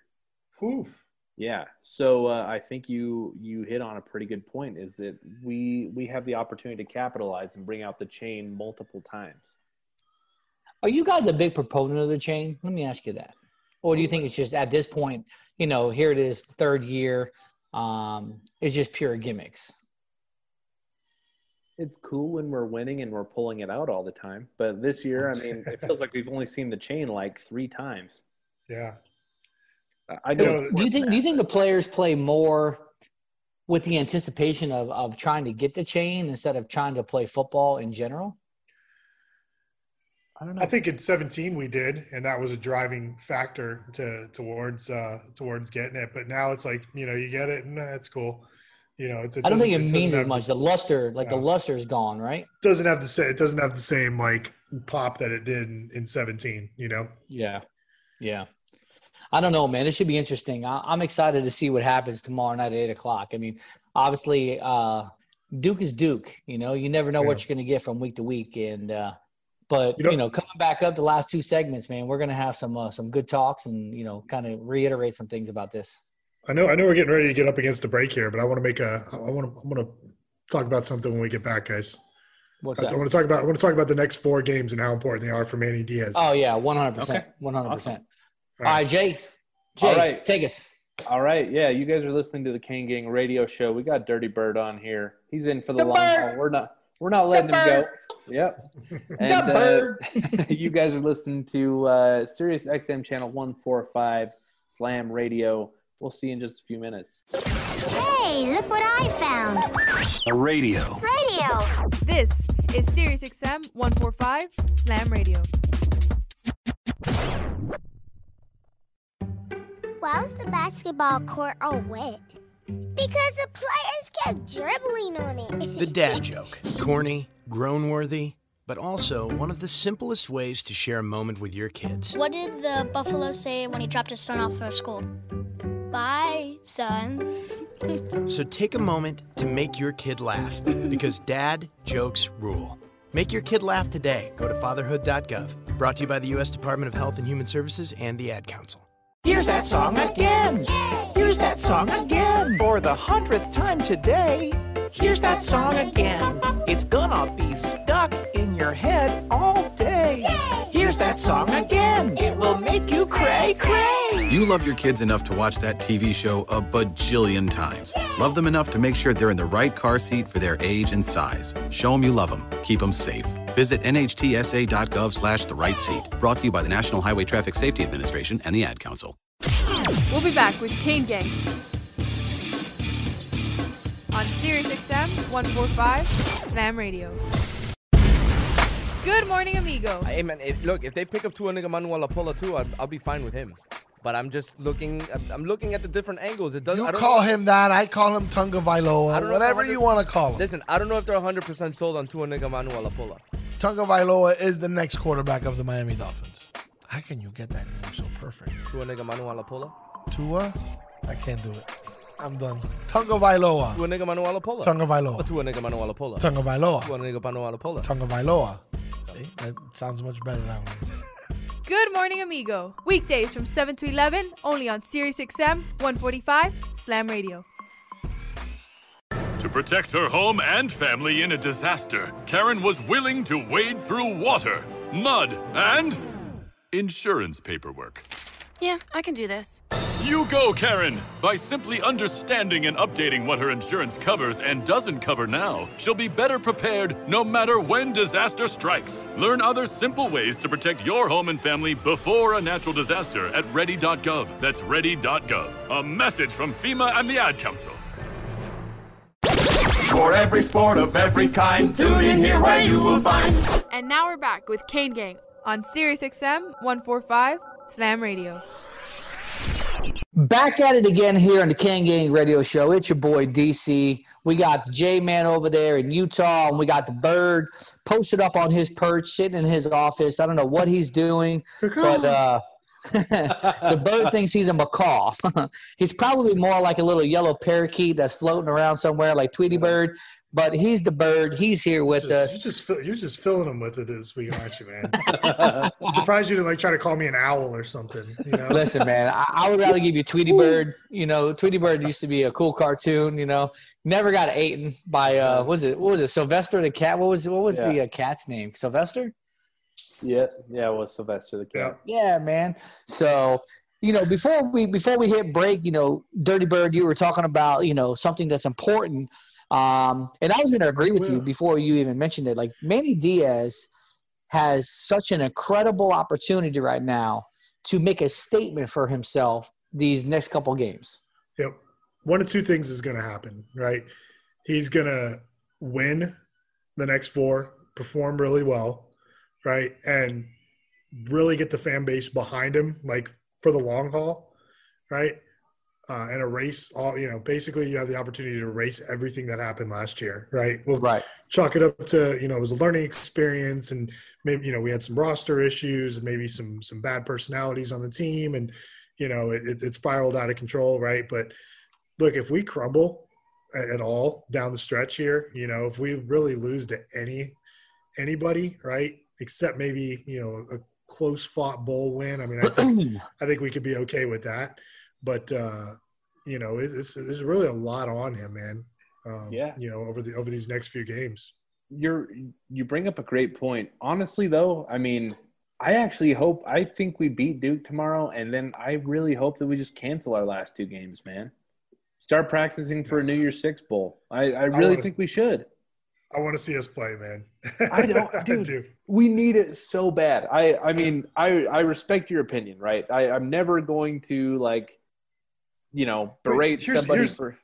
Oof. Yeah, so uh, I think you you hit on a pretty good point. Is that we we have the opportunity to capitalize and bring out the chain multiple times. Are you guys a big proponent of the chain? Let me ask you that. Or do you think it's just at this point, you know, here it is, third year, um, it's just pure gimmicks? It's cool when we're winning and we're pulling it out all the time, but this year, I mean, it feels like we've only seen the chain like three times. Yeah. I know. do you think do you think the players play more with the anticipation of, of trying to get the chain instead of trying to play football in general? I don't know. I think in 17 we did, and that was a driving factor to towards uh, towards getting it. But now it's like you know you get it, and uh, it's cool. You know, it's, it I don't think it doesn't- means as much. the The luster, like the luster's gone, right? doesn't have the same. It doesn't have the same like pop that it did in, in 17. You know. Yeah, yeah. I don't know, man. It should be interesting. I, I'm excited to see what happens tomorrow night at eight o'clock. I mean, obviously, uh, Duke is Duke. You know, you never know what you're going to get from week to week. And uh, but you know, coming back up the last two segments, man, we're going to have some uh, some good talks and you know, kind of reiterate some things about this. I know. I know we're getting ready to get up against the break here, but I want to make a. I want to. I want to talk about something when we get back, guys. What's I, that? I want to talk about. I want to talk about the next four games and how important they are for Manny Diaz. Oh yeah, one hundred percent, one hundred percent. All All right, Jay. Jay, All right. take us. All right, yeah, you guys are listening to the Kane Gang radio show. We got Dirty Bird on here. He's in for the, The long bird. haul. We're not we're not letting him go. Yep. And uh, bird. <laughs> you guys are listening to uh, Sirius XM channel one four five Slam Radio. We'll see you in just a few minutes. Hey, look what I found. A radio. Radio. This is Sirius XM 145 Slam Radio. Why was the basketball court all wet? Because the players kept dribbling on it. The dad joke. Corny, grown worthy, but also one of the simplest ways to share a moment with your kids. What did the buffalo say when he dropped his son off for school? Bye, son. So take a moment to make your kid laugh because dad jokes rule. Make your kid laugh today. Go to fatherhood.gov. Brought to you by the U.S. Department of Health and Human Services and the Ad Council. Here's that song again. Here's that song again. For the hundredth time today. Here's that song again. It's gonna be stuck in your head all day. Here's that song again. It will make you cray cray. You love your kids enough to watch that TV show a bajillion times. Love them enough to make sure they're in the right car seat for their age and size. Show them you love them. Keep them safe. Visit nhtsa.gov slash the right seat. Brought to you by the National Highway Traffic Safety Administration and the Ad Council. We'll be back with Kane Gang on Sirius XM 145 Slam Radio. Good morning, amigo. Hey man, if, look, if they pick up Tuanigamanuolepola too, I'll, I'll be fine with him. But I'm just looking. I'm- looking at the different angles. It doesn't. You call him that. I call him Tunga Vailoa. don't know if Whatever you want to call him. Listen, I don't know if they're 100 percent sold on Tuanigamanuolepola. Tunga Vailoa is the next quarterback of the Miami Dolphins. How can you get that name so perfect? Tuanigamanuolepola. Tua? I can't do it. I'm done. Tunga Vailoa. Tuanigamanuolepola. Tunga Vailoa. Tuanigamanuolepola. Tunga Vailoa. Tuanigamanuolepola. Tunga Vailoa. See? That sounds much better that way. Good morning, amigo. Weekdays from 7 to 11, only on Sirius XM 145 Slam Radio. To protect her home and family in a disaster, Karen was willing to wade through water, mud, and insurance paperwork. Yeah, I can do this. You go, Karen! By simply understanding and updating what her insurance covers and doesn't cover now, she'll be better prepared no matter when disaster strikes. Learn other simple ways to protect your home and family before a natural disaster at ready.gov. That's ready.gov. A message from FEMA and the Ad Council. For every sport of every kind, tune in here where you will find. And now we're back with Kane Gang on Sirius XM 145 Slam Radio. Back at it again here on the Kane Gang Radio Show. It's your boy DC. We got the J Man over there in Utah, and we got the Bird posted up on his perch, sitting in his office. I don't know what he's doing, but uh, <laughs> the Bird thinks he's a macaw. <laughs> he's probably more like a little yellow parakeet that's floating around somewhere, like Tweety Bird. But he's the Bird. He's here with us. You're just fill- you're just filling them with it this week, aren't you, man? <laughs> I'm surprised you didn't like try to call me an owl or something. You know? Listen, man, I, I would rather give you Tweety Bird. You know, Tweety Bird used to be a cool cartoon. You know, never got eaten by uh, what was it? What was it? Sylvester the cat. What was what was the uh, cat's name? Sylvester. Yeah, yeah, it was Sylvester the cat. Yeah, man. So you know, before we before we hit break, you know, Dirty Bird, you were talking about you know something that's important. Um, and I was going to agree with you before you even mentioned it. Like Manny Diaz has such an incredible opportunity right now to make a statement for himself these next couple games. Yep. One of two things is going to happen, right? He's going to win the next four, perform really well, right? And really get the fan base behind him, like for the long haul, right? Uh, and erase all, you know, basically you have the opportunity to erase everything that happened last year, right? We'll right. chalk it up to, you know, it was a learning experience and maybe, you know, we had some roster issues and maybe some, some bad personalities on the team and, you know, it, it, it spiraled out of control, right? But look, if we crumble at, at all down the stretch here, you know, if we really lose to any anybody, right, except maybe you know a close fought bowl win. I mean, I think <clears throat> I think we could be okay with that. But uh, you know, it, it's there's really a lot on him, man. Um, Yeah. You know, over the over these next few games. You're you bring up a great point. Honestly, though, I mean, I actually hope I think we beat Duke tomorrow, and then I really hope that we just cancel our last two games, man. Start practicing for a New Year's Six bowl. I, I really wanna- think we should. I want to see us play, man. I don't, <laughs> dude. do. We need it so bad. I, I mean, I, I respect your opinion, right? I, I'm never going to like, you know, berate here's- somebody here's- for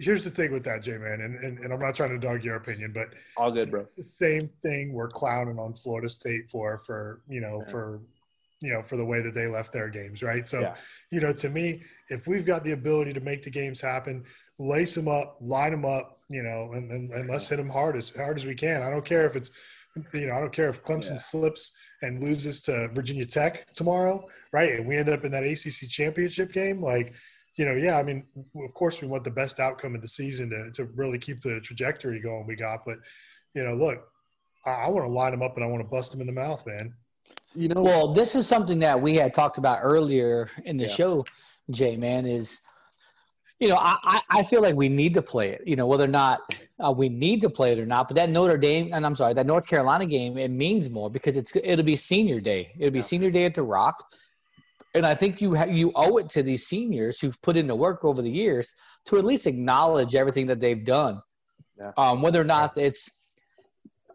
Here's the thing with that, J man, and, and, and I'm not trying to dog your opinion, but all good, bro. It's the same thing we're clowning on Florida State for, for you know, for you know, for the way that they left their games, right? So, Yeah. you know, to me, if we've got the ability to make the games happen, lace them up, line them up, you know, and, and, and let's hit them hard as hard as we can. I don't care if it's, you know, I don't care if Clemson Yeah. slips and loses to Virginia Tech tomorrow, right? And we end up in that ACC championship game, like, you know, yeah, I mean, of course, we want the best outcome of the season to, to really keep the trajectory going we got. But, you know, look, I, I want to line them up and I want to bust them in the mouth, man. You know, well, this is something that we had talked about earlier in the Yeah. show, Jay. Man, is you know I, I feel like we need to play it. You know whether or not uh, we need to play it or not. But that Notre Dame and I'm sorry that North Carolina game it means more because it's it'll be senior day. It'll be senior day at the Rock, and I think you ha- you owe it to these seniors who've put in the work over the years to at least acknowledge everything that they've done. Yeah. Um, whether or not it's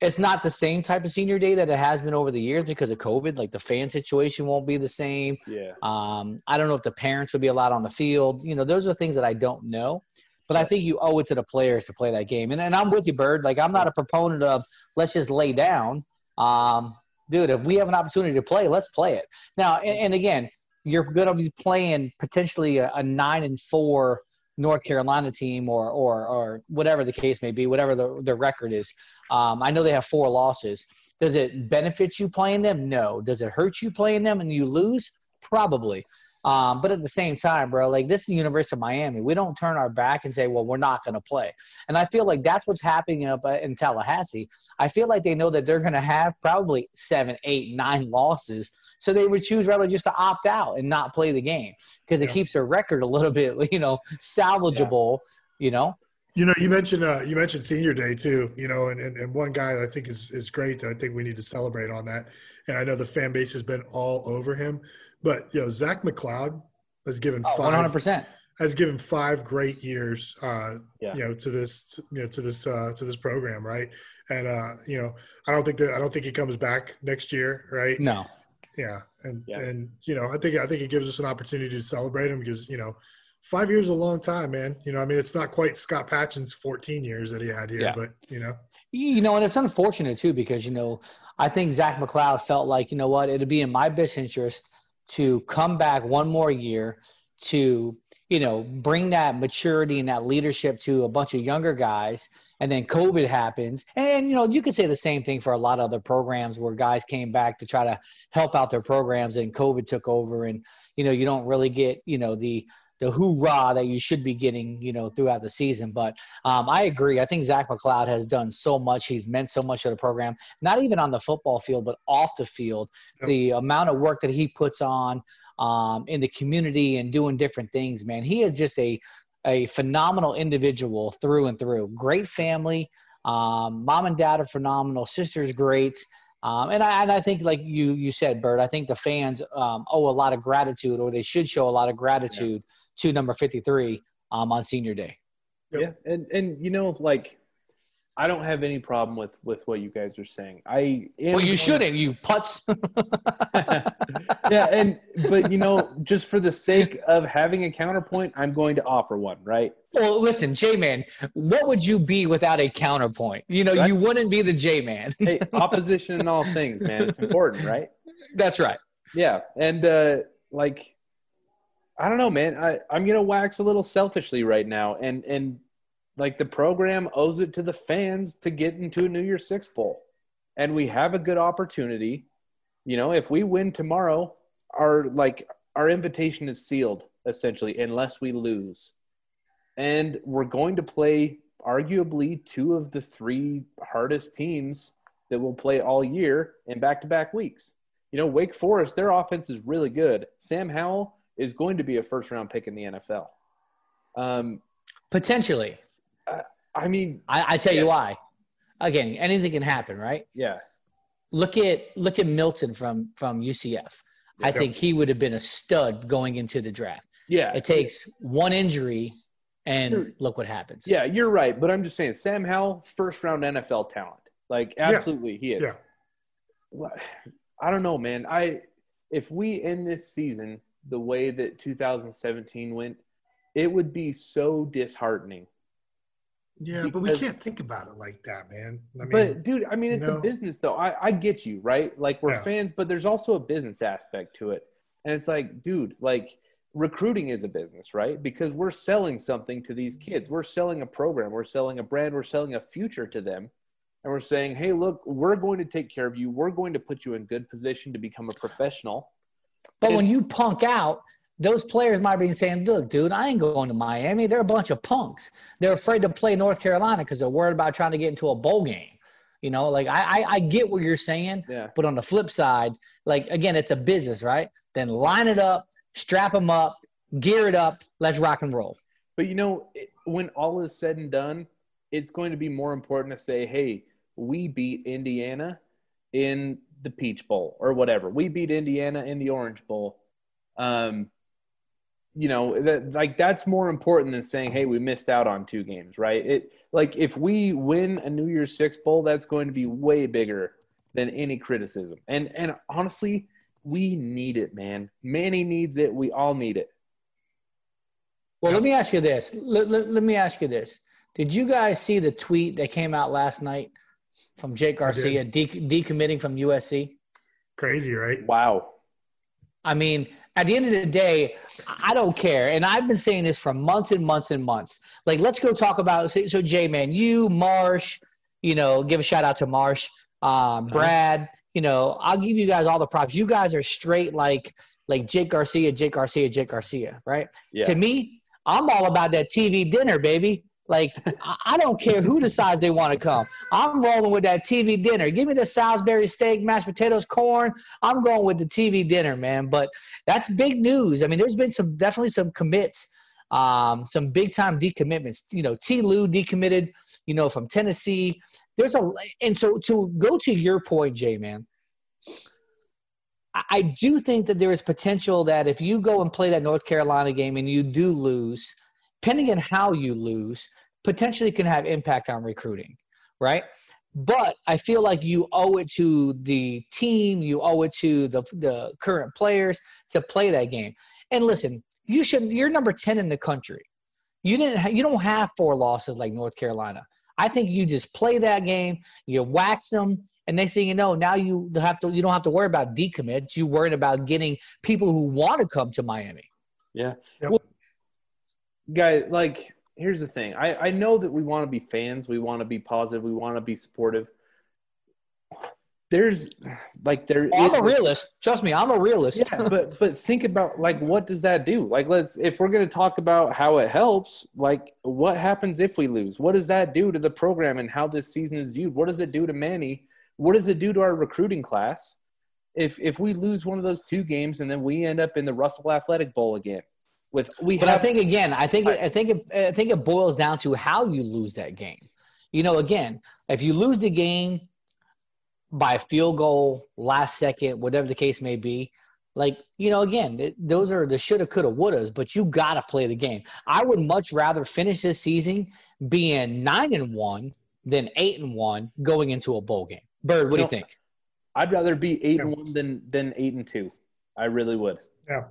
it's not the same type of senior day that it has been over the years because of COVID. Like the fan situation won't be the same. Yeah. Um, I don't know if the parents will be allowed on the field. You know, those are things that I don't know. But I think you owe it to the players to play that game. And, and I'm with you, Bird. Like I'm not a proponent of let's just lay down. Um, dude, if we have an opportunity to play, let's play it. Now, and, and again, you're going to be playing potentially a, a nine and four North Carolina team or or or whatever the case may be, whatever the the record is. Um, I know they have four losses. Does it benefit you playing them? No. Does it hurt you playing them and you lose? Probably. Um, but at the same time, bro, like this is the University of Miami. We don't turn our back and say, well, we're not going to play. And I feel like that's what's happening up uh, in Tallahassee. I feel like they know that they're going to have probably seven, eight, nine losses. So they would choose rather just to opt out and not play the game because it keeps their record a little <laughs> bit, you know, salvageable, you know? You know, you mentioned uh, you mentioned Senior Day too. You know, and, and, and one guy that I think is is great that I think we need to celebrate on that. And I know the fan base has been all over him, but you know, Zach McCloud has given Oh, five 100%. has given five great years. Uh, Yeah. You know, to this you know to this uh, to this program, right? And uh, you know, I don't think that I don't think he comes back next year, right? No. Yeah, and Yeah. and you know, I think I think it gives us an opportunity to celebrate him because you know, five years is a long time, man. You know, I mean, it's not quite Scott Patchan's 14 years that he had here, Yeah. but you know, You know, and it's unfortunate too because you know I think Zach McCloud felt like you know what it'd be in my best interest to come back one more year to you know bring that maturity and that leadership to a bunch of younger guys and then covid happens and you know you could say the same thing for a lot of other programs where guys came back to try to help out their programs and covid took over and you know you don't really get you know the the hoorah that you should be getting, you know, throughout the season. But um, I agree. I think Zach McCloud has done so much. He's meant so much to the program, not even on the football field, but off the field. The amount of work that he puts on um, in the community and doing different things, man. He is just a a phenomenal individual through and through. Great family. Um, mom and dad are phenomenal. Sister's great. Um, and I and I think like you you said, Bert, I think the fans um, owe a lot of gratitude, or they should show a lot of gratitude to number fifty three um, on Senior Day. Yeah, and and you know, like, I don't have any problem with with what you guys are saying. I Well, you shouldn't. You putz. <laughs> <laughs> yeah, and but you know, just for the sake of having a counterpoint, I'm going to offer one. Right? well, listen, J Man, what would you be without a counterpoint? You know, you wouldn't be the J Man. hey, opposition in all things, man. It's important, <laughs> right? That's right. Yeah, and uh, like, I don't know, man. I I'm gonna wax a little selfishly right now, and and like the program owes it to the fans to get into a New Year's Six bowl, and we have a good opportunity. You know, if we win tomorrow, our like our invitation is sealed essentially, unless we lose, and we're going to play arguably two of the three hardest teams that will play all year in back-to-back weeks. You know, Wake Forest, their offense is really good. Sam Howell is going to be a first round pick in the NFL. Um, Potentially. I mean, I, I tell you why. Again, anything can happen, right? Yeah. Look at look at Milton from from UCF. I Yep. think he would have been a stud going into the draft. Yeah. It takes one injury, and Sure. look what happens. Yeah, you're right. But I'm just saying, Sam Howell, first round NFL talent. Like, Yeah. absolutely, he is. Yeah. Well, I don't know, man. I if we end this season the way that 2017 went, it would be so disheartening Yeah, but we can't think about it like that, man. I mean, but dude, I mean, you it's know? a business though. I, I get you, right? Like we're Yeah. fans, but there's also a business aspect to it. And it's like, dude, like recruiting is a business, right? Because we're selling something to these kids. We're selling a program, we're selling a brand, we're selling a future to them. And we're saying, hey, look, we're going to take care of you. We're going to put you in good position to become a professional. But when you punk out, those players might be saying, "Look, dude, I ain't going to Miami. They're a bunch of punks. They're afraid to play North Carolina because they're worried about trying to get into a bowl game." You know, like I, I, I get what you're saying, Yeah. but on the flip side, like again, it's a business, right? Then line it up, strap them up, gear it up, let's rock and roll. But you know, when all is said and done, it's going to be more important to say, hey, we beat Indiana in the Peach Bowl or whatever. We beat Indiana in the Orange Bowl. Um, you know, that like that's more important than saying, hey, we missed out on two games, right? It like if we win a New Year's Six bowl, that's going to be way bigger than any criticism. And and honestly, we need it, man. Manny needs it. We all need it. Well, let me ask you this. Let, let, let me ask you this. Did you guys see the tweet that came out last night from Jake Garcia de- decommitting from USC? Crazy, right? Wow. I mean, at the end of the day, I don't care. And I've been saying this for months and months and months. Like, let's go talk about so, so Jay, man, you, Marsh, you know, give a shout out to Marsh, um, Brad. You know, I'll give you guys all the props. You guys are straight like like Jake Garcia, Jake Garcia, Jake Garcia, right? Yeah. To me, I'm all about that TV dinner, baby. Like, I don't care who decides they want to come. I'm rolling with that TV dinner. Give me the Salisbury steak, mashed potatoes, corn. I'm going with the TV dinner, man. But that's big news. I mean, there's been some definitely some commits, um, some big time decommitments. You know, T. Lou decommitted. You know, from Tennessee. There's a and so to go to your point, Jay, man. I do think that there is potential that if you go and play that North Carolina game and you do lose, depending on how you lose, potentially can have impact on recruiting, right? But I feel like you owe it to the team, you owe it to the the current players to play that game. And listen, you should you're number 10 in the country. You didn't ha- you don't have four losses like North Carolina. I think you just play that game, you wax them, and next thing you know, now you have to you don't have to worry about decommits. You worried about getting people who want to come to Miami. Yeah. Well, guy, like, here's the thing. I, I know that we want to be fans. We want to be positive. We want to be supportive. There's like there. I'm is a realist. Trust me, I'm a realist. Yeah, <laughs> but but think about like what does that do? Like let's if we're gonna talk about how it helps, like what happens if we lose? What does that do to the program and how this season is viewed? What does it do to Manny? What does it do to our recruiting class? If if we lose one of those two games and then we end up in the Russell Athletic Bowl again, with we but have I think again, I think I think it, I think it boils down to how you lose that game. You know, again, if you lose the game by a field goal, last second, whatever the case may be, like you know, again, it, those are the shoulda, coulda, wouldas. But you gotta play the game. I would much rather finish this season being nine and one than eight and one going into a bowl game. Bird, what do No. you think? I'd rather be eight and one than than eight and two. I really would. Yeah.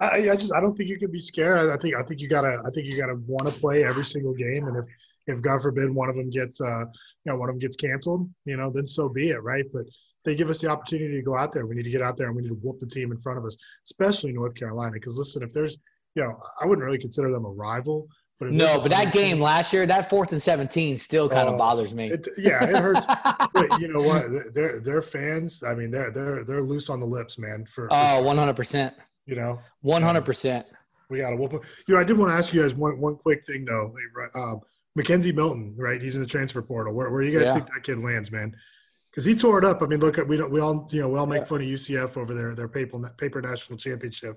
I, I just I don't think you can be scared. I, think I think you gotta I think you gotta want to play every single game, and if if God forbid one of them gets uh you know one of them gets canceled, you know then so be it, right? But they give us the opportunity to go out there. We need to get out there and we need to whoop the team in front of us, especially North Carolina. Because listen, if there's you know I wouldn't really consider them a rival, but No, but that game last year, that fourth and seventeen, still kind of Oh, bothers me. It, yeah, it hurts. <laughs> but you know what? They're they're fans. I mean, they're they're they're loose on the lips, man. For, for Oh, one hundred percent. You know, One hundred percent. we got to whoop 'em. You know, I did want to ask you guys one one quick thing though. Um, McKenzie Milton, right? He's in the transfer portal. Where, where do you guys Yeah. think that kid lands, man? Because he tore it up. I mean, look at we don't we all you know we all make fun of UCF over their their paper paper national championship,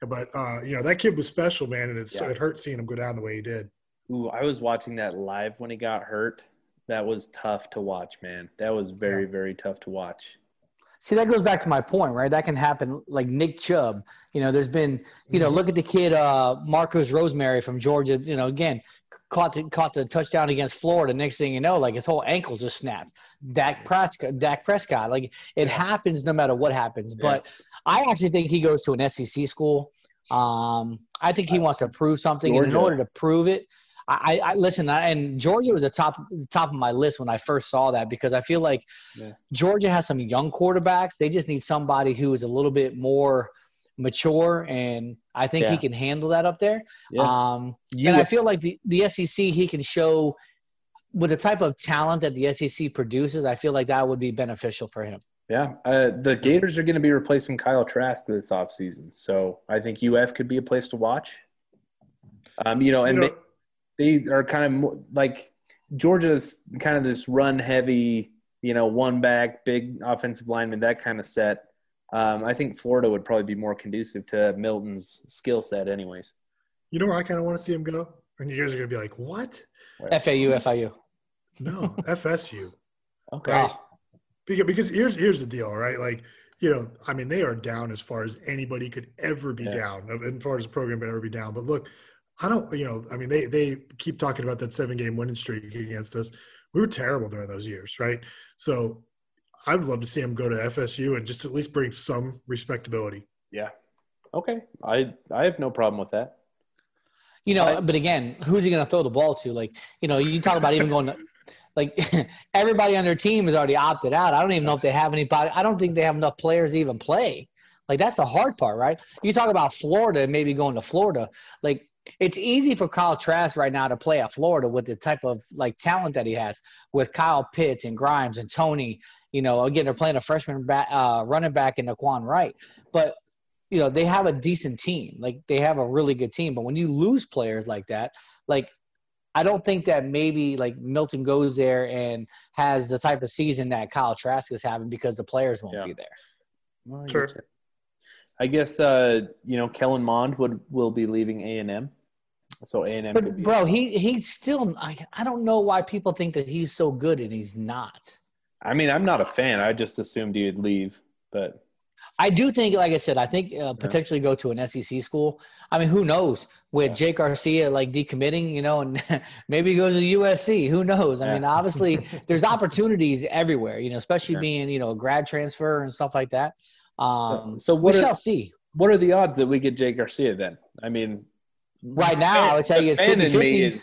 but uh, you know that kid was special, man, and it's Yeah. it hurt seeing him go down the way he did. Ooh, I was watching that live when he got hurt. That was tough to watch, man. That was very, very tough to watch. See, that goes back to my point, right? That can happen like Nick Chubb. You know, there's been, you Mm-hmm. know, look at the kid uh Marcus Rosemary from Georgia, you know, again, caught the caught the touchdown against Florida. Next thing you know, like his whole ankle just snapped. Dak Prescott, Dak Prescott, like it happens no matter what happens. But I actually think he goes to an SEC school. Um, I think he wants to prove something, and in order to prove it, I, I listen, I, and Georgia was the top top of my list when I first saw that because I feel like Yeah. Georgia has some young quarterbacks. They just need somebody who is a little bit more mature, and I think he can handle that up there. Yeah. Um, You and I feel like the, the SEC he can show with the type of talent that the SEC produces. I feel like that would be beneficial for him. Yeah, uh, the Gators are going to be replacing Kyle Trask this offseason. So I think UF could be a place to watch. Um, you know, and You know- they, they are kind of more, like Georgia's kind of this run heavy, you know, one back, big offensive lineman, that kind of set. Um, I think Florida would probably be more conducive to Milton's skill set, anyways. You know where I kind of want to see him go? And you guys are going to be like, what? FAU, FIU. No, FSU. <laughs> Okay. Right? Because, because here's here's the deal, right? Like, you know, I mean, they are down as far as anybody could ever be Yeah. down, as far as the program could ever be down. But look, I don't, you know, I mean, they they keep talking about that seven game winning streak against us. We were terrible during those years, right? So I would love to see him go to FSU and just at least bring some respectability. Yeah. Okay. I I have no problem with that. You know, but again, who's he going to throw the ball to? Like, you know, you talk about even going to, like, <laughs> everybody on their team is already opted out. I don't even know if they have anybody. I don't think they have enough players to even play. Like, that's the hard part, right? You talk about Florida and maybe going to Florida. Like, it's easy for Kyle Trask right now to play at Florida with the type of like talent that he has with Kyle Pitts and Grimes and Toney. You know, again, they're playing a freshman back, uh, running back in Nay'Quan Wright, but you know they have a decent team. Like they have a really good team. But when you lose players like that, like I don't think that maybe like Milton goes there and has the type of season that Kyle Trask is having because the players won't be there. Well, Sure. I guess uh, you know Kellen Mond would will be leaving A and M, so A and M. But bro, he he's still. I, I don't know why people think that he's so good and he's not. I mean, I'm not a fan. I just assumed he'd leave, but I do think, like I said, I think uh, potentially go to an SEC school. I mean, who knows with Jake Garcia like decommitting, you know, and <laughs> maybe he goes to USC. Who knows? I mean, obviously, <laughs> there's opportunities everywhere, you know, especially Yeah. being you know a grad transfer and stuff like that. Um, so we are- shall see. what are the odds that we get Jay Garcia then? I mean, Right now, I would tell you it's fan 50-50. me is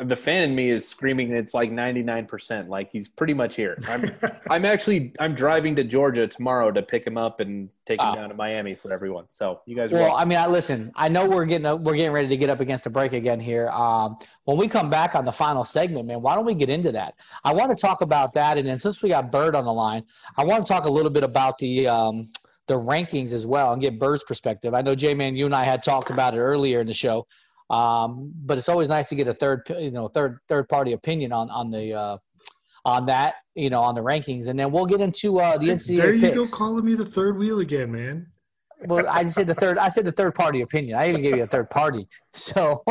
the fan in me is screaming it's like 99%. Like he's pretty much here. I'm <laughs> I'm actually I'm driving to Georgia tomorrow to pick him up and take him down to Miami for everyone. So you guys are Ah. Well, welcome. I mean, I listen. I know we're getting we're getting ready to get up against the break again here. Um, when we come back on the final segment, man, why don't we get into that? I want to talk about that, and then since we got Bird on the line, I want to talk a little bit about the um, the rankings as well and get Bird's perspective. I know J Man, you and I had talked about it earlier in the show, um, but it's always nice to get a third you know third third party opinion on on the uh, on that you know on the rankings, and then we'll get into uh, the NCAA there you picks. go, calling me the third wheel again, man. Well, I just said the third. I said the third party opinion. I even gave you a third party. So,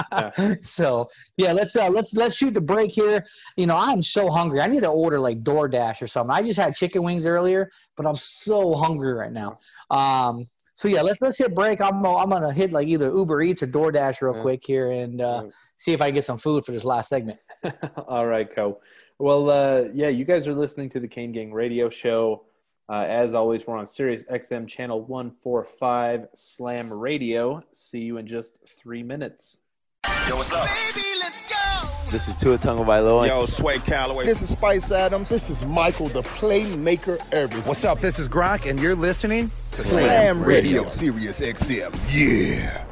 <laughs> so yeah, let's uh, let's let's shoot the break here. You know, I'm so hungry. I need to order like DoorDash or something. I just had chicken wings earlier, but I'm so hungry right now. Um, so yeah, let's let's hit break. I'm I'm gonna hit like either Uber Eats or DoorDash real quick here and uh, see if I can get some food for this last segment. <laughs> All right, Co. Well, uh, yeah, you guys are listening to the Kane Gang Radio Show. Uh, as always, we're on Sirius XM channel 145 Slam Radio. See you in just three minutes. Yo, what's up? This is Tua Tagovailoa. Yo, Sway Calloway. This is Spice Adams. This is Michael, the playmaker everything. What's up? This is Gronk, and you're listening to Slam Radio. Sirius XM. Yeah.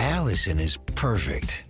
Allison is perfect.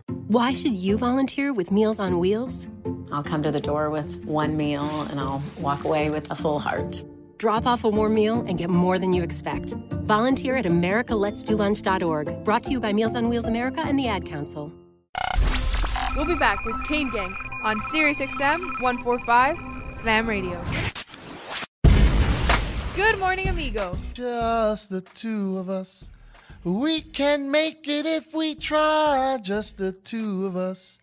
Why should you volunteer with Meals on Wheels? I'll come to the door with one meal and I'll walk away with a full heart. Drop off a warm meal and get more than you expect. Volunteer at americaletsdolunch.org. Brought to you by Meals on Wheels America and the Ad Council. We'll be back with Kane Gang on Sirius XM 145 Slam Radio. Good morning, amigo. Just the two of us. We can make it if we try. Just the two of us.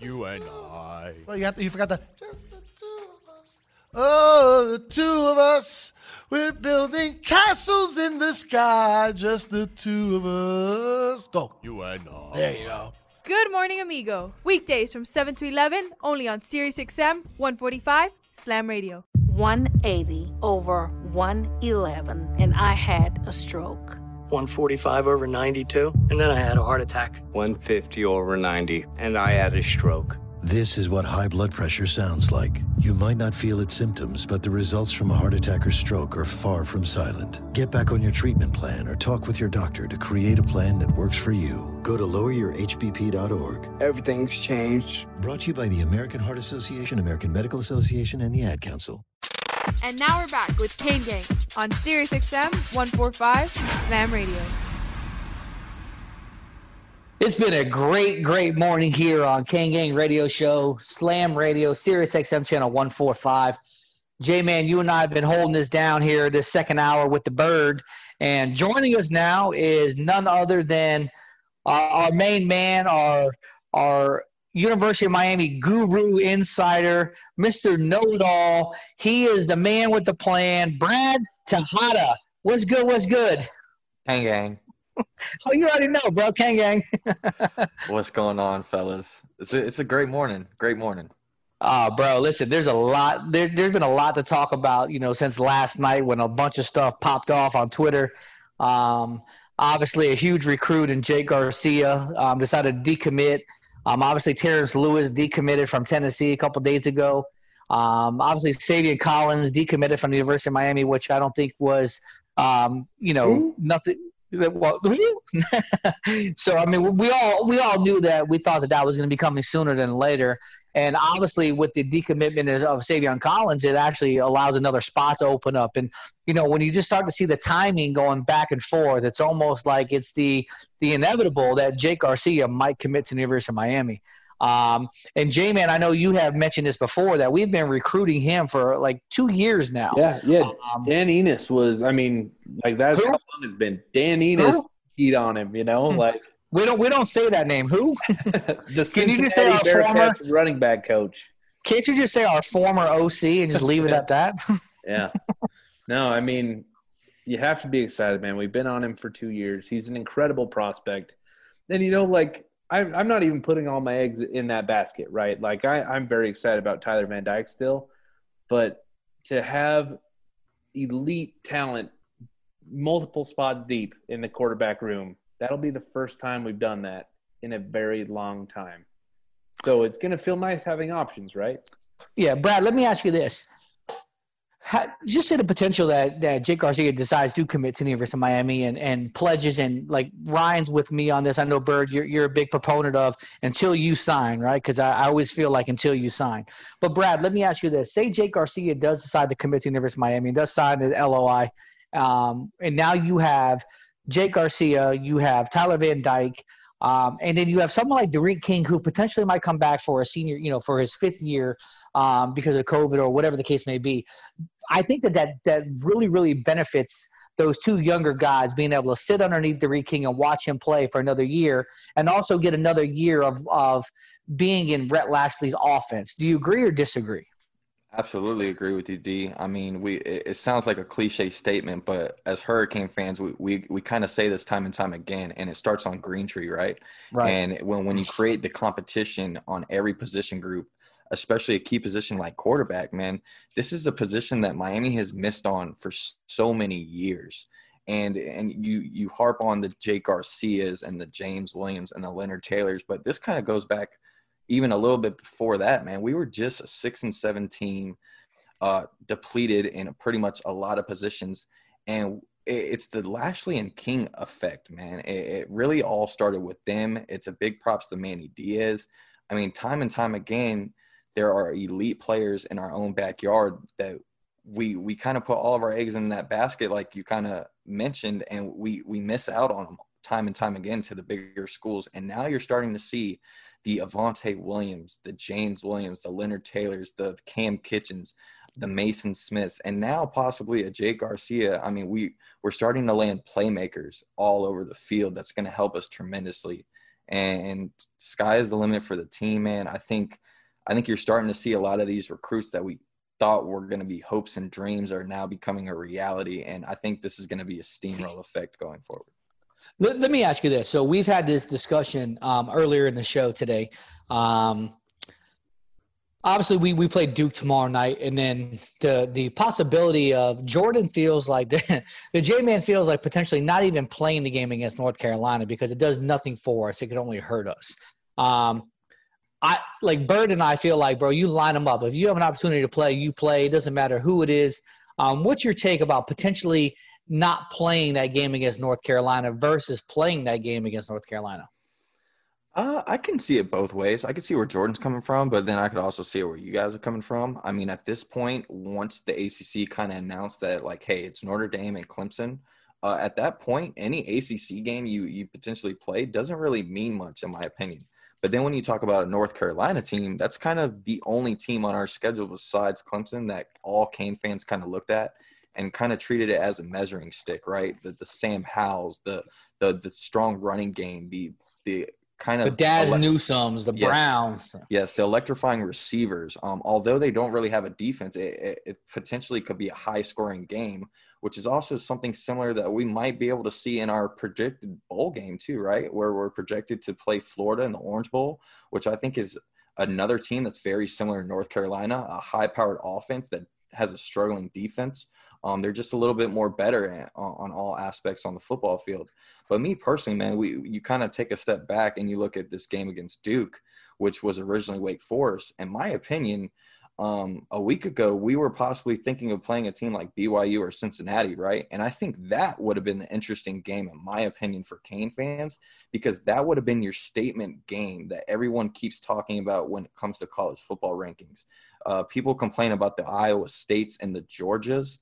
You and I. Well, you have to, you forgot that. Just the. two of us. Oh, the two of us. We're building castles in the sky. Just the two of us. Go. You and I. There you go. Good morning, amigo. Weekdays from 7 to 11, only on Sirius XM 145 Slam Radio. 180 over 111, and I had a stroke. 145 over 92, and then I had a heart attack. 150 over 90, and I had a stroke. This is what high blood pressure sounds like. You might not feel its symptoms, but the results from a heart attack or stroke are far from silent. Get back on your treatment plan or talk with your doctor to create a plan that works for you. Go to loweryourhbp.org. Everything's changed. Brought to you by the American Heart Association, American Medical Association, and the Ad Council. And now we're back with Kane Gang on Sirius XM 145 Slam Radio. It's been a great, great morning here on Kane Gang Radio Show, Slam Radio, Sirius XM channel 145. J Man, you and I have been holding this down here this second hour with the bird. And joining us now is none other than our, our main man, our, our University of Miami guru insider, Mr. Know It All. He is the man with the plan, Brad Tejada. What's good? What's good? Kang gang. Oh, you already know, bro. Kang gang. <laughs> What's going on, fellas? It's a, it's a great morning. Great morning. Ah, bro, listen, there's a lot there, there's been a lot to talk about, you know, since last night when a bunch of stuff popped off on Twitter. Um, obviously a huge recruit in Jake Garcia um, decided to decommit. Um, obviously Terrence Lewis decommitted from Tennessee a couple days ago. Um, obviously Savion Collins decommitted from the University of Miami, which I don't think was, um, you know, nothing. Well, <laughs> so I mean, we all we all knew that. We thought that that was going to be coming sooner than later. And obviously, with the decommitment of Savion Collins, it actually allows another spot to open up. And you know, when you just start to see the timing going back and forth, it's almost like it's the the inevitable that Jake Garcia might commit to the University of Miami. Um, and J Man, I know you have mentioned this before that we've been recruiting him for like two years now. Yeah, yeah. Um, Dan Enos was, I mean, like that's Who? how long it's been. Dan Enos Who? keyed on him, you know, Hmm. like we don't we don't say that name. Who? <laughs> the Can you just say Cincinnati our former? Bearcats running back coach. Can't you just say our former OC and just leave it at that? <laughs> Yeah. no, I mean, you have to be excited, man. We've been on him for two years. He's an incredible prospect. And, you know, like, I'm, I'm not even putting all my eggs in that basket, right? Like, I, I'm very excited about Tyler Van Dyke still. But to have elite talent multiple spots deep in the quarterback room, that'll be the first time we've done that in a very long time. So it's going to feel nice having options, right? Yeah, Brad, let me ask you this. Ha just say the potential that, that Jake Garcia decides to commit to the University of Miami and, and pledges and like Ryan's with me on this. I know Bird, you're, you're a big proponent of until you sign, right? Because I, I always feel like until you sign. But Brad, let me ask you this. Say Jake Garcia does decide to commit to the University of Miami and does sign the LOI. Um, and now you have Jake Garcia, you have Tyler Van Dyke, um, and then you have someone like D'Eriq King who potentially might come back for a senior, you know, for his fifth year um, because of COVID or whatever the case may be. I think that that, that really, really benefits those two younger guys being able to sit underneath D'Eriq King and watch him play for another year and also get another year of, of being in Rhett Lashlee's offense. Do you agree or disagree? Absolutely agree with you, D. I mean, we it, it sounds like a cliche statement, but as Hurricane fans, we we, we kind of say this time and time again, and it starts on Green Tree, right? Right. And when when you create the competition on every position group, especially a key position like quarterback, man, this is a position that Miami has missed on for so many years. And and you you harp on the Jake Garcias and the James Williams and the Leonard Taylors, but this kind of goes back even a little bit before that, man. We were just a six and seven team, uh, depleted in pretty much a lot of positions, and it's the Lashlee and King effect, man. It, it really all started with them. It's a big props to Manny Diaz. I mean, time and time again, there are elite players in our own backyard that we we kind of put all of our eggs in that basket, like you kind of mentioned, and we we miss out on them time and time again to the bigger schools. And now you're starting to see the Avantae Williams, the James Williams, the Leonard Taylors, the Cam Kitchens, the Mason Smiths, and now possibly a Jake Garcia. I mean, we we're starting to land playmakers all over the field. That's going to help us tremendously. and sky is the limit for the team, man. I think I think you're starting to see a lot of these recruits that we thought were going to be hopes and dreams are now becoming a reality, and I think this is going to be a steamroll effect going forward. Let, let me ask you this. So we've had this discussion um, earlier in the show today. Um, obviously we, we play Duke tomorrow night, and then the the possibility of Jordan feels like <laughs> the, the J man feels like potentially not even playing the game against North Carolina because it does nothing for us. It could only hurt us. Um, I like Bird and I feel like, bro, you line them up. If you have an opportunity to play, you play. It doesn't matter who it is. Um, what's your take about potentially not playing that game against North Carolina versus playing that game against North Carolina? Uh, I can see it both ways. I can see where Jordan's coming from, but then I could also see where you guys are coming from. I mean, at this point, once the ACC kind of announced that, like, hey, it's Notre Dame and Clemson, uh, at that point, any ACC game you you potentially play doesn't really mean much, in my opinion. But then when you talk about a North Carolina team, that's kind of the only team on our schedule besides Clemson that all Cane fans kind of looked at and kind of treated it as a measuring stick, right? The the Sam Howells, the the the strong running game, the the kind of the Dazz ele- Newsomes, the yes, Browns. Yes, the electrifying receivers. Um, although they don't really have a defense, it, it, it, potentially could be a high scoring game, which is also something similar that we might be able to see in our projected bowl game too, right? Where we're projected to play Florida in the Orange Bowl, which I think is another team that's very similar to North Carolina, a high powered offense that has a struggling defense. Um, they're just a little bit more better at, on, on, all aspects on the football field. But me personally, man, we you kind of take a step back and you look at this game against Duke, which was originally Wake Forest. In my opinion, um, a week ago we were possibly thinking of playing a team like BYU or Cincinnati, right? And I think that would have been the interesting game, in my opinion, for Cane fans, because that would have been your statement game that everyone keeps talking about when it comes to college football rankings. Uh, people complain about the Iowa States and the Georgias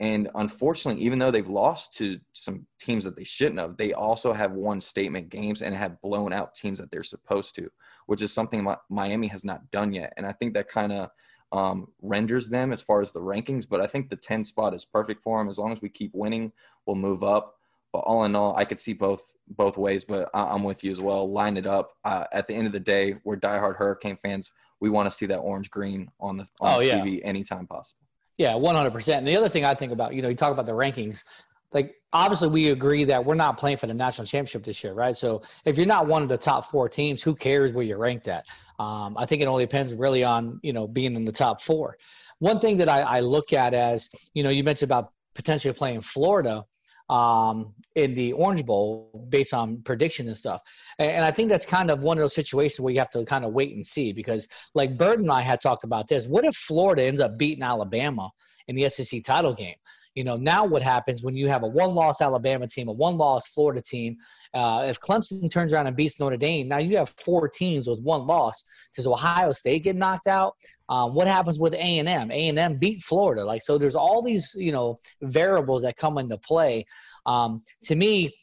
and unfortunately, even though they've lost to some teams that they shouldn't have, they also have won statement games and have blown out teams that they're supposed to, which is something Miami has not done yet. And I think that kind of um, renders them as far as the rankings. But I think the 10 spot is perfect for them. As long as we keep winning, we'll move up. But all in all, I could see both both ways. But I, am with you as well. Line it up. Uh, at the end of the day, we're diehard Hurricane fans. We want to see that orange green on the on oh, the yeah. TV anytime possible. Yeah, one hundred percent. And the other thing I think about, you know, you talk about the rankings. Like obviously, we agree that we're not playing for the national championship this year, right? So if you're not one of the top four teams, who cares where you're ranked at? Um, I think it only depends really on you know being in the top four. One thing that I, I look at as you know, you mentioned about potentially playing Florida um, in the Orange Bowl based on prediction and stuff. And, and, I think that's kind of one of those situations where you have to kind of wait and see because, like Bird and I had talked about this. What if Florida ends up beating Alabama in the SEC title game? You know, now what happens when you have a one-loss Alabama team, a one-loss Florida team? Uh, if Clemson turns around and beats Notre Dame, now you have four teams with one loss. Does Ohio State get knocked out? Um, what happens with A and M? A and M beat Florida. Like so, there's all these you know variables that come into play. Um, to me,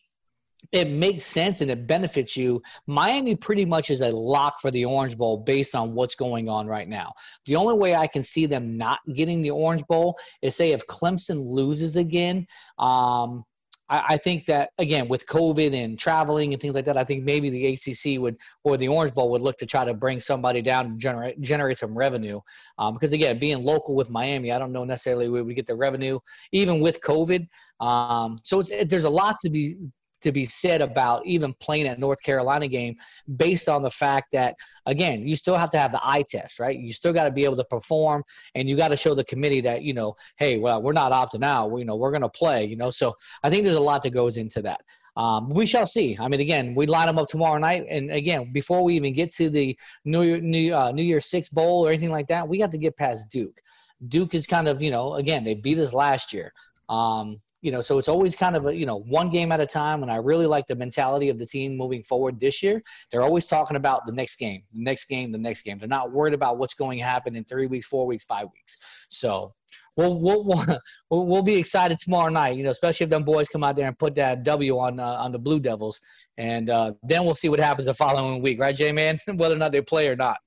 it makes sense and it benefits you. Miami pretty much is a lock for the Orange Bowl based on what's going on right now. The only way I can see them not getting the Orange Bowl is say if Clemson loses again. Um, I, I think that again with COVID and traveling and things like that, I think maybe the ACC would or the Orange Bowl would look to try to bring somebody down to generate generate some revenue. Um, because again, being local with Miami, I don't know necessarily we get the revenue even with COVID. Um, so it, there's a lot to be to be said about even playing at North Carolina game based on the fact that again you still have to have the eye test right you still got to be able to perform and you got to show the committee that you know hey well we're not opting out we, you know we're going to play you know so I think there's a lot that goes into that um, we shall see. I mean, again, we line them up tomorrow night, and again, before we even get to the New Year, New, uh, New Year Six Bowl or anything like that, we got to get past Duke. Duke is kind of, you know, again, they beat us last year. Um, you know, so it's always kind of a, you know, one game at a time. And I really like the mentality of the team moving forward this year. They're always talking about the next game, the next game, the next game. They're not worried about what's going to happen in three weeks, four weeks, five weeks. So we'll, we'll, <laughs> we'll, we'll be excited tomorrow night, you know, especially if them boys come out there and put that W on, uh, on the Blue Devils. And uh, then we'll see what happens the following week, right, Jay, Man? <laughs> Whether or not they play or not.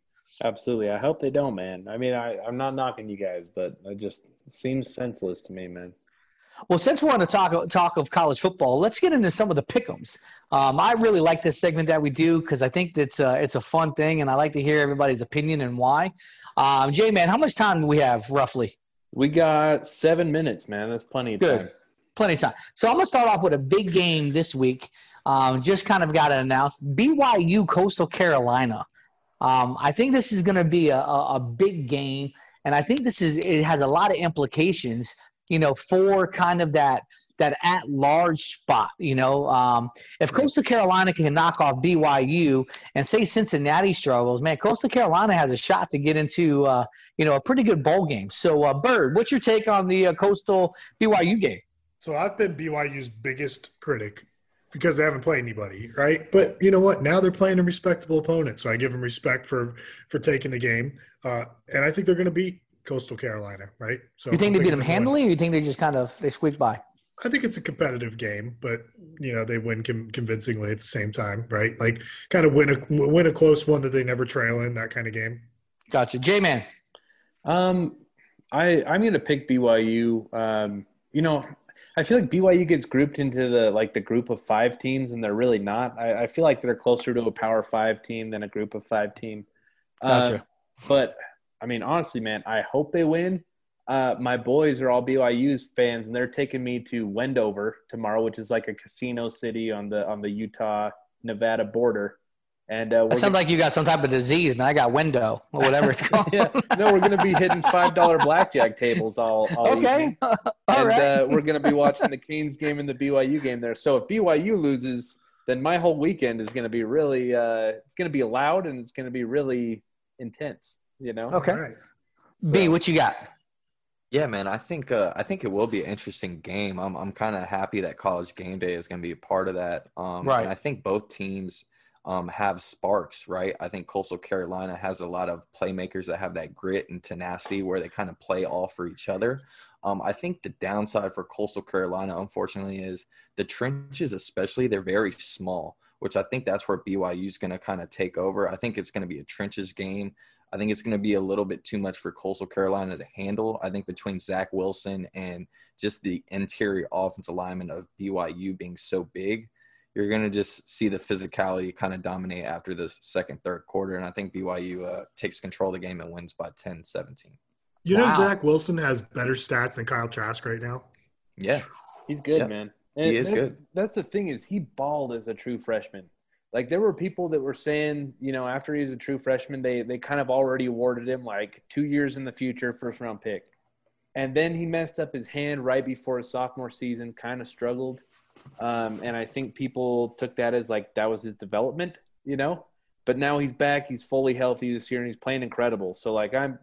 Absolutely. I hope they don't, man. I mean, I, I'm not knocking you guys, but it just seems senseless to me, man. Well, since we're on the talk talk of college football, let's get into some of the pickums. Um, I really like this segment that we do because I think it's a, it's a fun thing, and I like to hear everybody's opinion and why. Um, Jay, man, how much time do we have roughly? We got seven minutes, man. That's plenty of Good. time. Plenty of time. So I'm gonna start off with a big game this week. Um, just kind of got it announced. BYU Coastal Carolina. Um, I think this is going to be a, a, a big game, and I think this is it has a lot of implications. You know, for kind of that that at large spot. You know, um, if Coastal Carolina can knock off BYU and say Cincinnati struggles, man, Coastal Carolina has a shot to get into uh, you know a pretty good bowl game. So, uh, Bird, what's your take on the uh, Coastal BYU game? So I've been BYU's biggest critic because they haven't played anybody, right? But you know what? Now they're playing a respectable opponent, so I give them respect for for taking the game, uh, and I think they're going to beat Coastal Carolina, right? So you think they beat them to win. handily, or you think they just kind of they squeak by? I think it's a competitive game, but you know they win com- convincingly at the same time, right? Like kind of win a win a close one that they never trail in, that kind of game. Gotcha, J man. Um, I I'm gonna pick BYU. Um, you know, I feel like BYU gets grouped into the like the group of five teams, and they're really not. I, I feel like they're closer to a Power Five team than a group of five team. Uh, Gotcha. but I mean, honestly, man, I hope they win. Uh, my boys are all BYU's fans, and they're taking me to Wendover tomorrow, which is like a casino city on the on the Utah Nevada border. And uh, sounds like you got some type of disease, man. I got window or whatever it's <laughs> called. yeah, no, we're gonna be hitting five dollar blackjack tables all, all <laughs> Okay. evening. <laughs> All and right. uh, we're gonna be watching the Canes game and the BYU game there. So if BYU loses, then my whole weekend is gonna be really uh, it's gonna be loud and it's gonna be really intense. You know. Okay. B, what you got? Yeah, man. I think uh, I think it will be an interesting game. I'm I'm kind of happy that College Game Day is going to be a part of that. Um, Right. And I think both teams um, have sparks, right? I think Coastal Carolina has a lot of playmakers that have that grit and tenacity where they kind of play all for each other. Um, I think the downside for Coastal Carolina, unfortunately, is the trenches, especially they're very small, which I think that's where BYU is going to kind of take over. I think it's going to be a trenches game. I think it's going to be a little bit too much for Coastal Carolina to handle. I think between Zach Wilson and just the interior offensive alignment of BYU being so big, you're going to just see the physicality kind of dominate after the second, third quarter. And I think BYU uh, takes control of the game and wins by 10 17. You Wow. know, Zach Wilson has better stats than Kyle Trask right now. Yeah. He's good, Yeah. man. He is that's, good. That's the thing is he balled as a true freshman. Like there were people that were saying, you know, after he was a true freshman, they they kind of already awarded him like two years in the future, first round pick. And then he messed up his hand right before his sophomore season, kind of struggled. Um, and I think people took that as like that was his development, you know. But now he's back, he's fully healthy this year, and he's playing incredible. So like I'm,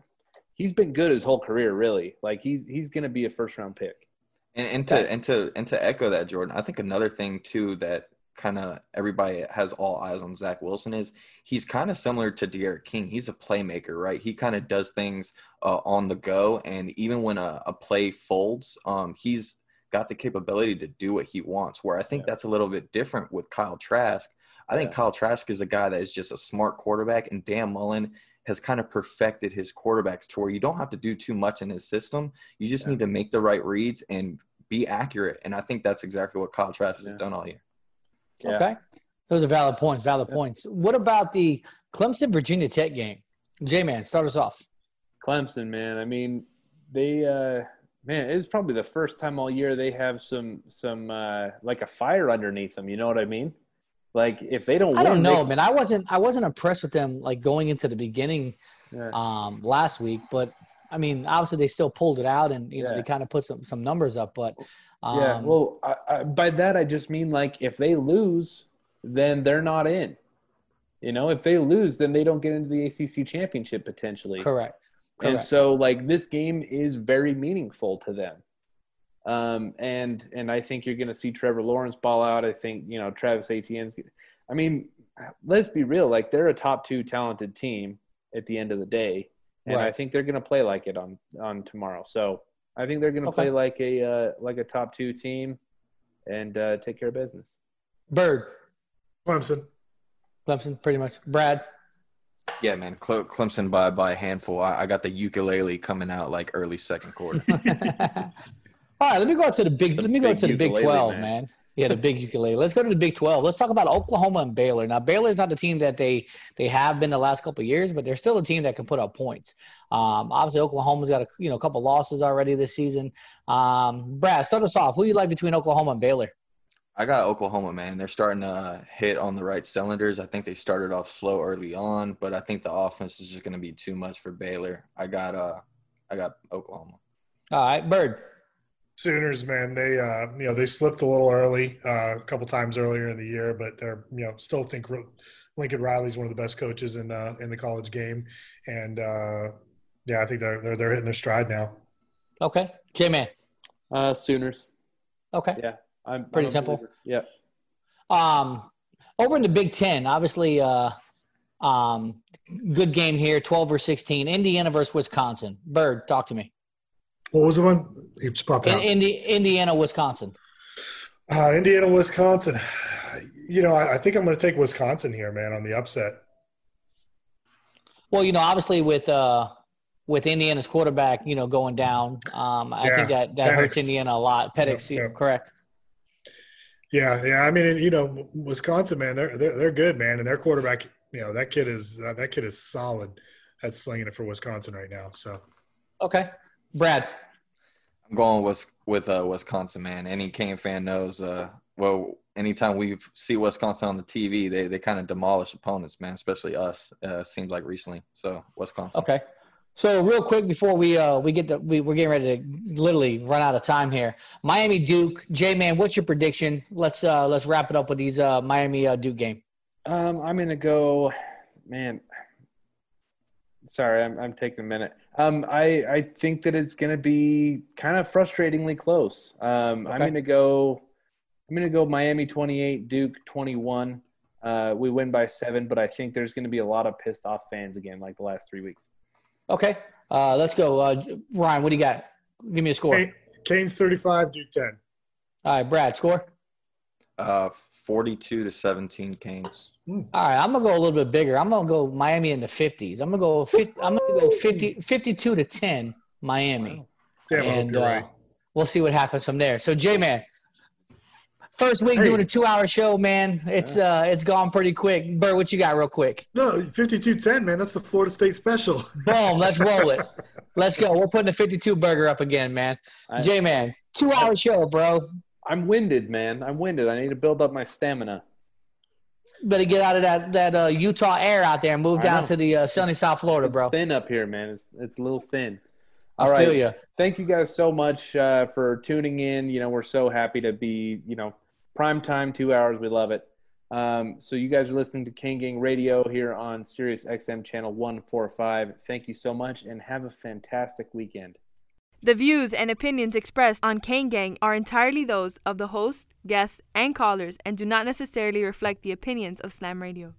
he's been good his whole career, really. Like he's he's gonna be a first round pick. And, and to and to and to echo that, Jordan, I think another thing too that kind of everybody has all eyes on Zach Wilson is he's kind of similar to D'Eriq King. He's a playmaker, right? He kind of does things uh, on the go, and even when a, a play folds, um, he's got the capability to do what he wants. Where I think that's a little bit different with Kyle Trask. I think Yeah. Kyle Trask is a guy that is just a smart quarterback, and Dan Mullen has kind of perfected his quarterbacks to where you don't have to do too much in his system. You just need to make the right reads and be accurate. And I think that's exactly what Kyle Trask has done all year. Okay. Those are valid points. Valid points. What about the Clemson Virginia Tech game? J man, start us off. Clemson, man. I mean, they uh man, it's probably the first time all year they have some some uh like a fire underneath them, you know what I mean? Like if they don't I don't know, they- man. I wasn't I wasn't impressed with them like going into the beginning Yeah. um last week, but I mean, obviously they still pulled it out and you know Yeah. they kind of put some some numbers up, but um, yeah, well, I, I, by that I just mean like if they lose, then they're not in. You know, if they lose, then they don't get into the ACC championship potentially. correct. Correct. And so like this game is very meaningful to them. Um, and and I think you're going to see Trevor Lawrence ball out. I think you know Travis Etienne's. I mean, let's be real. Like they're a top two talented team at the end of the day, and I think they're going to play like it on on tomorrow. So I think they're going to Okay. play like a uh, like a top two team, and uh, take care of business. Bird, Clemson. Clemson, pretty much. Brad, Yeah, man. Cle- Clemson by by a handful. I, I got the ukulele coming out like early second quarter. <laughs> All right, let me go to the big. The let me go big to the Big Twelve, man. man. Yeah, the big ukulele. Let's go to the Big Twelve. Let's talk about Oklahoma and Baylor. Now, Baylor's not the team that they they have been the last couple of years, but they're still a team that can put up points. Um, obviously, Oklahoma's got a you know a couple losses already this season. Um, Brad, start us off. Who you like between Oklahoma and Baylor? I got Oklahoma, man. They're starting to hit on the right cylinders. I think they started off slow early on, but I think the offense is just going to be too much for Baylor. I got uh, I got Oklahoma. All right, Bird. Sooners, man, they uh, you know they slipped a little early, uh, a couple times earlier in the year, but they're you know still think Lincoln Riley's one of the best coaches in uh, in the college game, and uh, yeah, I think they're they're they're hitting their stride now. Okay, J Man. Uh, Sooners. Okay. Yeah, I'm Pretty I'm simple. believer. Yeah. Um, over in the Big Ten, obviously, uh, um, good game here, twelve or sixteen. Indiana versus Wisconsin. Bird, talk to me. What was the one? He just popped In, out. Indi- Indiana, Wisconsin. Uh, Indiana, Wisconsin. You know, I, I think I'm going to take Wisconsin here, man, on the upset. Well, you know, obviously with uh, with Indiana's quarterback, you know, going down, um, I Yeah, think that that hurts Indiana a lot. Yep, yep. correct. Yeah, yeah. I mean, you know, Wisconsin, man, they're they're they're good, man, and their quarterback, you know, that kid is uh, that kid is solid at slinging it for Wisconsin right now. So Okay, Brad. I'm going with with uh, Wisconsin, man. Any Kane fan knows. Uh, well, anytime we see Wisconsin on the TV, they they kind of demolish opponents, man. Especially us. Uh, seems like recently. So Wisconsin. Okay. So real quick before we uh we get to we, we're getting ready to literally run out of time here. Miami Duke, J man, what's your prediction? Let's uh let's wrap it up with these uh Miami uh, Duke game. Um, I'm gonna go, man. Sorry, I'm I'm taking a minute. Um, I I think that it's gonna be kind of frustratingly close. Um, I'm gonna go. I'm gonna go Miami 28, Duke 21. Uh, we win by seven, but I think there's gonna be a lot of pissed off fans again, like the last three weeks. Okay. Uh let's go. Uh Ryan, what do you got? Give me a score. Kane, Kane's 35, Duke 10. All right, Brad, score. Uh, 42 to 17 Canes. All right, I'm gonna go a little bit bigger. I'm gonna go Miami in the 50s. I'm gonna go 50, I'm gonna go 50, 52 to 10 Miami. Damn, I hope and you're uh, right. we'll see what happens from there. So J man, first week Hey. doing a two hour show, man. It's uh it's gone pretty quick. Bert, what you got real quick? No, 52-10, man. That's the Florida State special. Boom, let's <laughs> roll it. Let's go. We're putting the 52 burger up again, man. J man, two hour show, bro. I'm winded, man. I'm winded. I need to build up my stamina. Better get out of that that uh, Utah air out there and move I down know. to the uh, sunny South Florida, It's bro. thin up here, man. It's it's a little thin. I All right. feel ya. Thank you guys so much uh, for tuning in. You know, we're so happy to be, you know, prime time, two hours. We love it. Um, so you guys are listening to King Gang Radio here on Sirius XM channel 145. Thank you so much and have a fantastic weekend. The views and opinions expressed on Kane Gang are entirely those of the host, guests, and callers and do not necessarily reflect the opinions of Slam Radio.